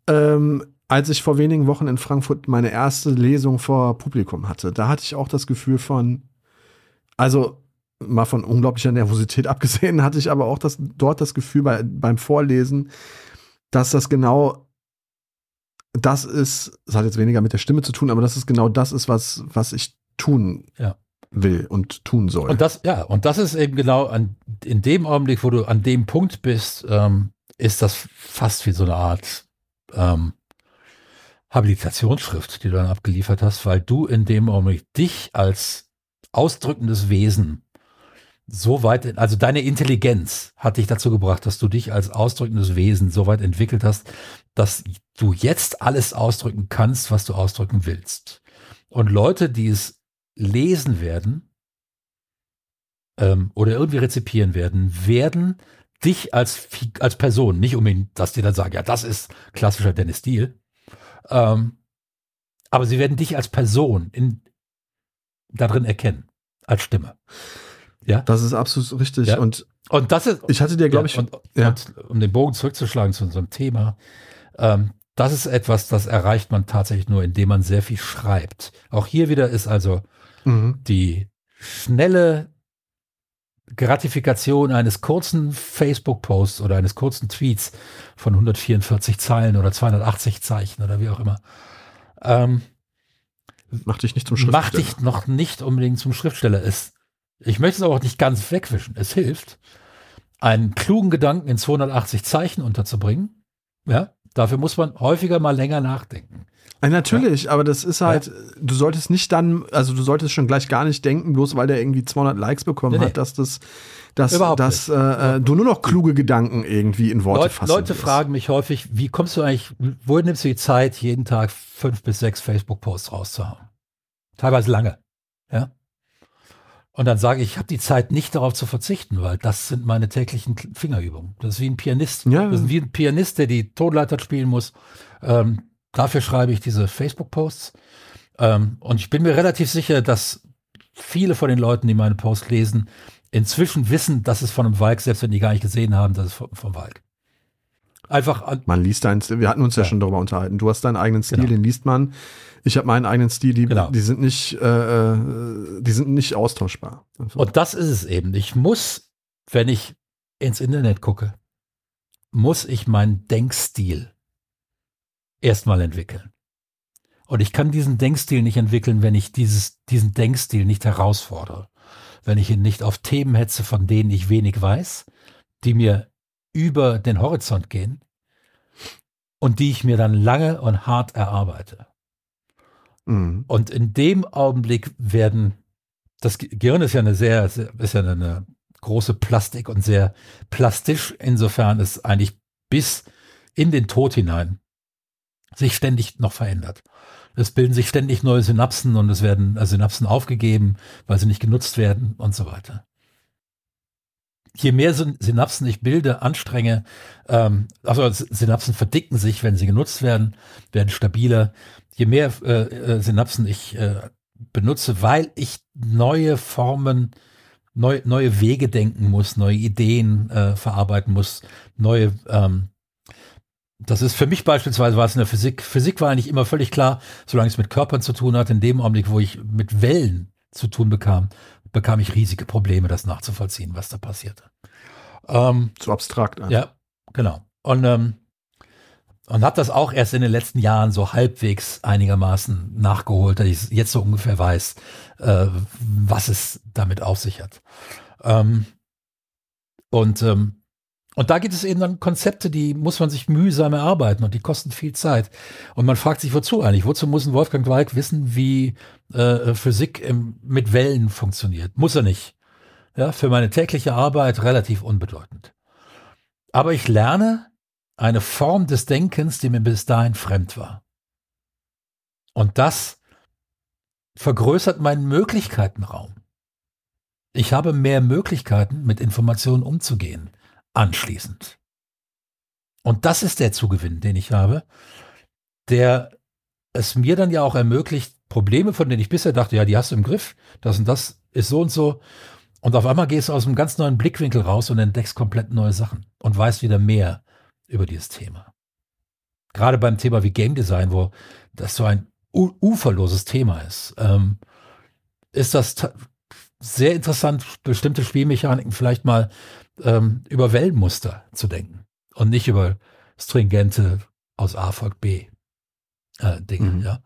ähm, als ich vor wenigen Wochen in Frankfurt meine erste Lesung vor Publikum hatte, da hatte ich auch das Gefühl von, also mal von unglaublicher Nervosität abgesehen, hatte ich aber auch das, dort das Gefühl bei, beim Vorlesen, dass das genau das ist, das hat jetzt weniger mit der Stimme zu tun, aber das ist genau das ist, was, was ich tun Ja. Will und tun soll. Und das, ja, und das ist eben genau an, in dem Augenblick, wo du an dem Punkt bist, ähm, ist das fast wie so eine Art ähm, Habilitationsschrift, die du dann abgeliefert hast, weil du in dem Augenblick dich als ausdrückendes Wesen so weit, also deine Intelligenz hat dich dazu gebracht, dass du dich als ausdrückendes Wesen so weit entwickelt hast, dass du jetzt alles ausdrücken kannst, was du ausdrücken willst. Und Leute, die es lesen werden ähm, oder irgendwie rezipieren werden, werden dich als, als Person, nicht unbedingt, dass die dann sagen, ja, das ist klassischer Dennis Steele, ähm, aber sie werden dich als Person in, darin erkennen, als Stimme. Ja. das ist absolut richtig. Ja. Und Und das ist, ich hatte dir, glaube ich, und, ja. und um den Bogen zurückzuschlagen zu unserem Thema, ähm, das ist etwas, das erreicht man tatsächlich nur, indem man sehr viel schreibt. Auch hier wieder ist also mhm. die schnelle Gratifikation eines kurzen Facebook-Posts oder eines kurzen Tweets von 144 Zeilen oder 280 Zeichen oder wie auch immer, ähm, mach dich nicht zum Schriftsteller. macht dich noch nicht unbedingt zum Schriftsteller. Es, ich möchte es aber auch nicht ganz wegwischen. Es hilft, einen klugen Gedanken in 280 Zeichen unterzubringen. Ja, dafür muss man häufiger mal länger nachdenken. Äh, Natürlich, aber das ist halt, du solltest nicht dann, also du solltest schon gleich gar nicht denken, bloß weil der irgendwie 200 Likes bekommen Nee, nee. hat, dass das, dass, Überhaupt dass äh, äh, du nur noch kluge Gedanken irgendwie in Worte Leut, fassen Leute wirst. fragen mich häufig, wie kommst du eigentlich, woher nimmst du die Zeit, jeden Tag fünf bis sechs Facebook-Posts rauszuhauen? Teilweise lange. Und dann sage ich, ich habe die Zeit nicht darauf zu verzichten, weil das sind meine täglichen Fingerübungen. Das ist wie ein Pianist. Ja. Das ist wie ein Pianist, der die Tonleiter spielen muss. Ähm, dafür schreibe ich diese Facebook-Posts. Ähm, und ich bin mir relativ sicher, dass viele von den Leuten, die meine Posts lesen, inzwischen wissen, dass es von einem Walk, selbst wenn die gar nicht gesehen haben, dass es vom, vom Walk. Einfach an, Man liest deinen Stil, wir hatten uns ja, Ja. schon darüber unterhalten. Du hast deinen eigenen Stil, Genau. den liest man. Ich habe meinen eigenen Stil, die, Genau. die sind nicht, äh, äh, die sind nicht austauschbar. Einfach. Und das ist es eben. Ich muss, wenn ich ins Internet gucke, muss ich meinen Denkstil erstmal entwickeln. Und ich kann diesen Denkstil nicht entwickeln, wenn ich dieses, diesen Denkstil nicht herausfordere. Wenn ich ihn nicht auf Themen hetze, von denen ich wenig weiß, die mir über den Horizont gehen und die ich mir dann lange und hart erarbeite. Mhm. Und in dem Augenblick werden, das Ge- Gehirn ist ja eine sehr, ist ja eine große Plastik und sehr plastisch, insofern es eigentlich bis in den Tod hinein sich ständig noch verändert. Es bilden sich ständig neue Synapsen und es werden äh, Synapsen aufgegeben, weil sie nicht genutzt werden und so weiter. Je mehr Syn- Synapsen ich bilde, anstrenge, ähm, also Synapsen verdicken sich, wenn sie genutzt werden, werden stabiler. Je mehr äh, äh, Synapsen ich äh, benutze, weil ich neue Formen, neu, neue Wege denken muss, neue Ideen äh, verarbeiten muss, neue ähm, das ist für mich beispielsweise war es in der Physik. Physik war eigentlich immer völlig klar, solange es mit Körpern zu tun hat. In dem Augenblick, wo ich mit Wellen zu tun bekam, bekam ich riesige Probleme, das nachzuvollziehen, was da passierte. Ähm, Zu abstrakt. einfach. ja, genau. Und, ähm, und habe das auch erst in den letzten Jahren so halbwegs einigermaßen nachgeholt, dass ich jetzt so ungefähr weiß, äh, was es damit auf sich hat. Ähm, und, ähm, und da gibt es eben dann Konzepte, die muss man sich mühsam erarbeiten und die kosten viel Zeit. Und man fragt sich, wozu eigentlich? Wozu muss ein Wolfgang Walk wissen, wie äh, Physik im, mit Wellen funktioniert? Muss er nicht. ja, für meine tägliche Arbeit relativ unbedeutend. Aber ich lerne eine Form des Denkens, die mir bis dahin fremd war. Und das vergrößert meinen Möglichkeitenraum. Ich habe mehr Möglichkeiten, mit Informationen umzugehen, anschließend. Und das ist der Zugewinn, den ich habe, der es mir dann ja auch ermöglicht, Probleme, von denen ich bisher dachte, ja, die hast du im Griff, das und das ist so und so. Und auf einmal gehst du aus einem ganz neuen Blickwinkel raus und entdeckst komplett neue Sachen und weißt wieder mehr über dieses Thema. Gerade beim Thema wie Game Design, wo das so ein uferloses Thema ist, ähm, ist das sehr interessant, bestimmte Spielmechaniken vielleicht mal ähm, über Wellenmuster zu denken und nicht über stringente aus A folgt B äh, Dinge, mhm. ja.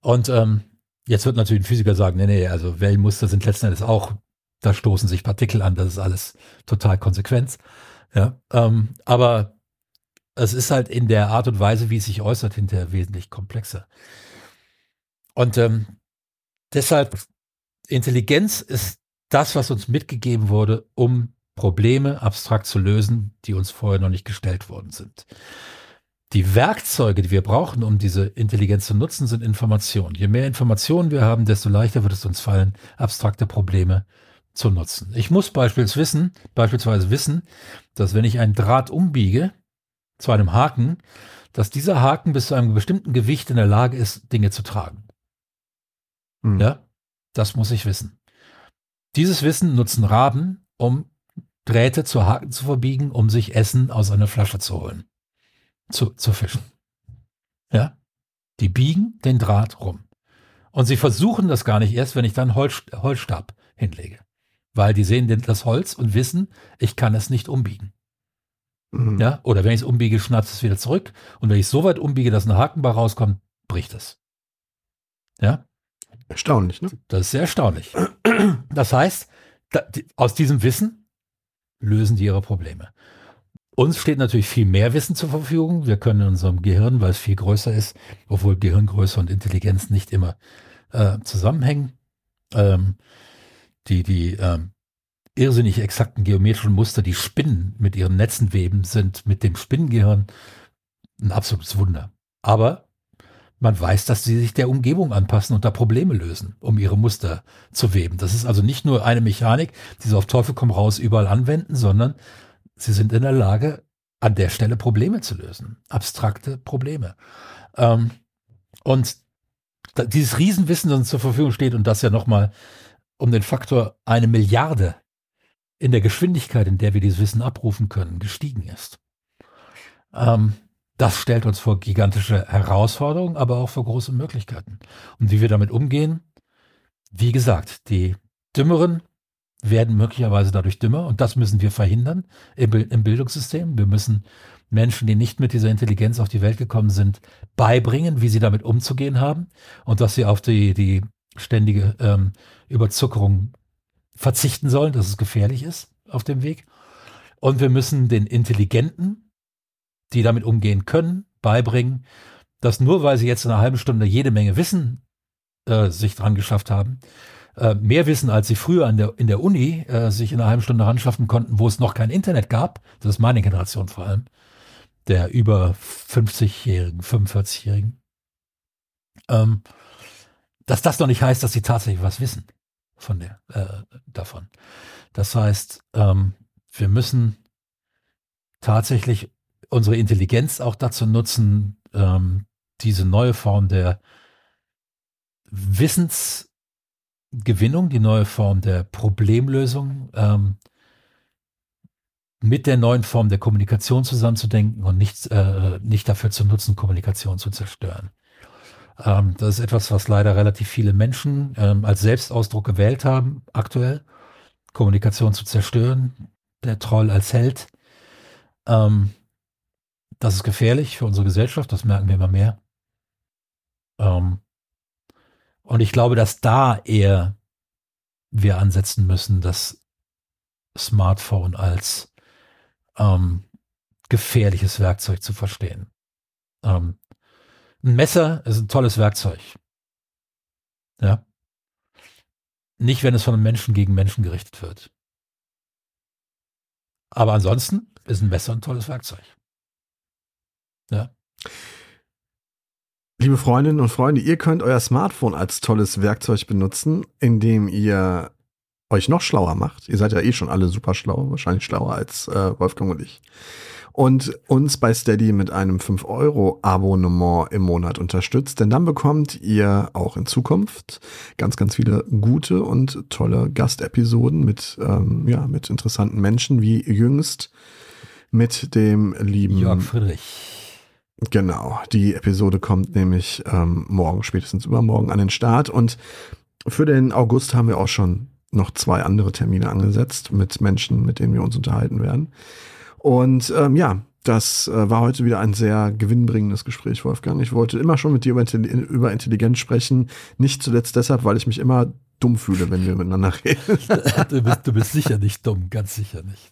Und ähm, jetzt wird natürlich ein Physiker sagen, nee, nee, also Wellenmuster sind letzten Endes auch, da stoßen sich Partikel an, das ist alles total konsequent. Ja, ähm, aber es ist halt in der Art und Weise, wie es sich äußert, hinterher wesentlich komplexer. Und ähm, deshalb, Intelligenz ist das, was uns mitgegeben wurde, um Probleme abstrakt zu lösen, die uns vorher noch nicht gestellt worden sind. Die Werkzeuge, die wir brauchen, um diese Intelligenz zu nutzen, sind Informationen. Je mehr Informationen wir haben, desto leichter wird es uns fallen, abstrakte Probleme zu nutzen. Ich muss beispielsweise wissen, beispielsweise wissen, dass wenn ich einen Draht umbiege zu einem Haken, dass dieser Haken bis zu einem bestimmten Gewicht in der Lage ist, Dinge zu tragen. Hm. Ja, das muss ich wissen. Dieses Wissen nutzen Raben, um Drähte zu Haken zu verbiegen, um sich Essen aus einer Flasche zu holen zu, zu fischen. Ja? Die biegen den Draht rum. Und sie versuchen das gar nicht erst, wenn ich dann Holz, Holzstab hinlege. Weil die sehen das Holz und wissen, ich kann es nicht umbiegen. Mhm. Ja? Oder wenn ich es umbiege, schnappt es wieder zurück. Und wenn ich es so weit umbiege, dass ein Hakenbar rauskommt, bricht es. Ja? Erstaunlich, ne? Das ist sehr erstaunlich. Das heißt, da, die, aus diesem Wissen lösen die ihre Probleme. Uns steht natürlich viel mehr Wissen zur Verfügung. Wir können in unserem Gehirn, weil es viel größer ist, obwohl Gehirngröße und Intelligenz nicht immer äh, zusammenhängen, ähm, die, die ähm, irrsinnig exakten geometrischen Muster, die Spinnen mit ihren Netzen weben, sind mit dem Spinnengehirn ein absolutes Wunder. Aber man weiß, dass sie sich der Umgebung anpassen und da Probleme lösen, um ihre Muster zu weben. Das ist also nicht nur eine Mechanik, die sie auf Teufel komm raus überall anwenden, sondern sie sind in der Lage, an der Stelle Probleme zu lösen. Abstrakte Probleme. Ähm, und dieses Riesenwissen, das uns zur Verfügung steht und das ja nochmal um den Faktor eine Milliarde in der Geschwindigkeit, in der wir dieses Wissen abrufen können, gestiegen ist. Ähm, das stellt uns vor gigantische Herausforderungen, aber auch vor große Möglichkeiten. Und wie wir damit umgehen, wie gesagt, die Dümmeren werden möglicherweise dadurch dümmer und das müssen wir verhindern im, im Bildungssystem. Wir müssen Menschen, die nicht mit dieser Intelligenz auf die Welt gekommen sind, beibringen, wie sie damit umzugehen haben und dass sie auf die, die ständige ähm, Überzuckerung verzichten sollen, dass es gefährlich ist auf dem Weg. Und wir müssen den Intelligenten, die damit umgehen können, beibringen, dass nur weil sie jetzt in einer halben Stunde jede Menge Wissen äh, sich dran geschafft haben, äh, mehr wissen, als sie früher in der, in der Uni äh, sich in einer halben Stunde ranschaffen konnten, wo es noch kein Internet gab. Das ist meine Generation vor allem. Der über 50-Jährigen, 45-Jährigen. Ähm, dass das noch nicht heißt, dass sie tatsächlich was wissen von der, äh, davon. Das heißt, ähm, wir müssen tatsächlich unsere Intelligenz auch dazu nutzen, ähm, diese neue Form der Wissens Gewinnung, die neue Form der Problemlösung ähm, mit der neuen Form der Kommunikation zusammenzudenken und nicht, äh, nicht dafür zu nutzen, Kommunikation zu zerstören. Ähm, das ist etwas, was leider relativ viele Menschen ähm, als Selbstausdruck gewählt haben, aktuell. Kommunikation zu zerstören, der Troll als Held. Ähm, das ist gefährlich für unsere Gesellschaft, das merken wir immer mehr. Ähm, und ich glaube, dass da eher wir ansetzen müssen, das Smartphone als ähm, gefährliches Werkzeug zu verstehen. Ähm, ein Messer ist ein tolles Werkzeug. Ja. Nicht, wenn es von einem Menschen gegen Menschen gerichtet wird. Aber ansonsten ist ein Messer ein tolles Werkzeug. Ja. Liebe Freundinnen und Freunde, ihr könnt euer Smartphone als tolles Werkzeug benutzen, indem ihr euch noch schlauer macht. Ihr seid ja eh schon alle super schlau, wahrscheinlich schlauer als äh, Wolfgang und ich. Und uns bei Steady mit einem 5-Euro-Abonnement im Monat unterstützt, denn dann bekommt ihr auch in Zukunft ganz, ganz viele gute und tolle Gastepisoden mit, ähm, ja, mit interessanten Menschen, wie jüngst mit dem lieben Jörg Friedrich. Genau, die Episode kommt nämlich ähm, morgen, spätestens übermorgen an den Start. Und für den August haben wir auch schon noch zwei andere Termine angesetzt mit Menschen, mit denen wir uns unterhalten werden. Und ähm, ja, das äh, war heute wieder ein sehr gewinnbringendes Gespräch, Wolfgang. Ich wollte immer schon mit dir über, Intelli über Intelligenz sprechen. Nicht zuletzt deshalb, weil ich mich immer dumm fühle, wenn wir miteinander reden. du, bist, du bist sicher nicht dumm, ganz sicher nicht.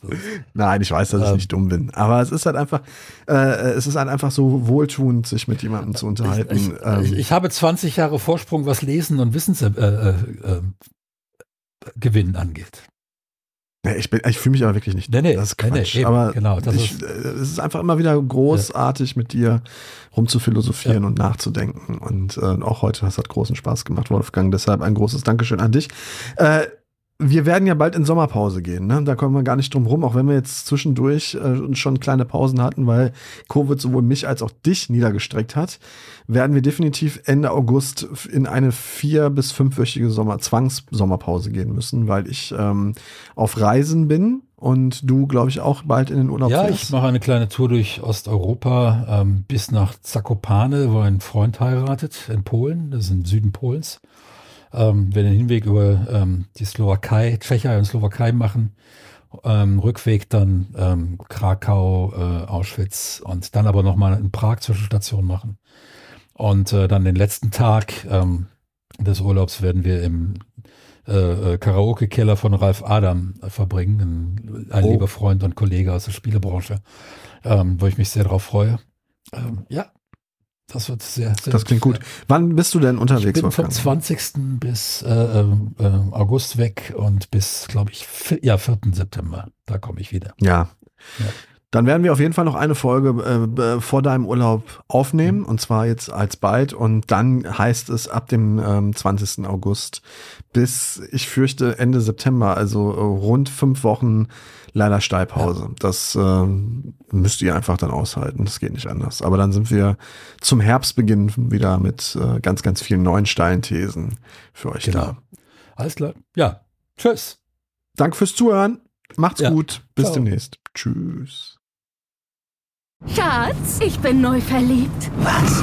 Nein, ich weiß, dass ich ähm, nicht dumm bin. Aber es ist halt einfach, äh, es ist halt einfach so wohltuend, sich mit jemandem zu unterhalten. Ich, ich, ähm, ich, ich habe 20 Jahre Vorsprung, was Lesen und Wissensgewinn äh, äh, angeht. Nee, ich, ich fühle mich aber wirklich nicht. Nee, nee, das ist Quatsch. Nee, nee, aber genau, ich, ist es ist einfach immer wieder großartig, ja. mit dir rumzuphilosophieren ja. und nachzudenken. Und äh, auch heute, das hat großen Spaß gemacht, Wolfgang. Deshalb ein großes Dankeschön an dich. Äh, wir werden ja bald in Sommerpause gehen, ne? Da kommen wir gar nicht drum rum, auch wenn wir jetzt zwischendurch äh, schon kleine Pausen hatten, weil Covid sowohl mich als auch dich niedergestreckt hat, werden wir definitiv Ende August in eine vier- bis fünfwöchige Sommer Zwangssommerpause gehen müssen, weil ich ähm, auf Reisen bin und du, glaube ich, auch bald in den Urlaub Ja, fährst. ich mache eine kleine Tour durch Osteuropa ähm, bis nach Zakopane, wo ein Freund heiratet in Polen, das ist im Süden Polens ähm, wir den Hinweg über ähm, die Slowakei, Tschechei und Slowakei machen. Ähm, Rückweg dann ähm, Krakau, äh, Auschwitz und dann aber nochmal in Prag Zwischenstation machen. Und äh, dann den letzten Tag ähm, des Urlaubs werden wir im äh, äh Karaoke-Keller von Ralf Adam äh, verbringen, ein, ein oh. lieber Freund und Kollege aus der Spielebranche, ähm, wo ich mich sehr darauf freue. Ähm, ja, das wird sehr, sehr Das klingt gut. Wann bist du denn unterwegs? Ich bin vom 20. bis äh, äh, August weg und bis, glaube ich, ja, 4. September. Da komme ich wieder. Ja. ja. Dann werden wir auf jeden Fall noch eine Folge äh, vor deinem Urlaub aufnehmen mhm. und zwar jetzt als bald und dann heißt es ab dem ähm, 20. August bis ich fürchte Ende September, also äh, rund fünf Wochen leider Steilpause. Ja. Das äh, müsst ihr einfach dann aushalten. Das geht nicht anders. Aber dann sind wir zum Herbstbeginn wieder mit äh, ganz, ganz vielen neuen steilen Thesen für euch genau. da. Alles klar. Ja. Tschüss. Danke fürs Zuhören. Macht's ja. gut. Bis Ciao. demnächst. Tschüss. Schatz, ich bin neu verliebt. Was?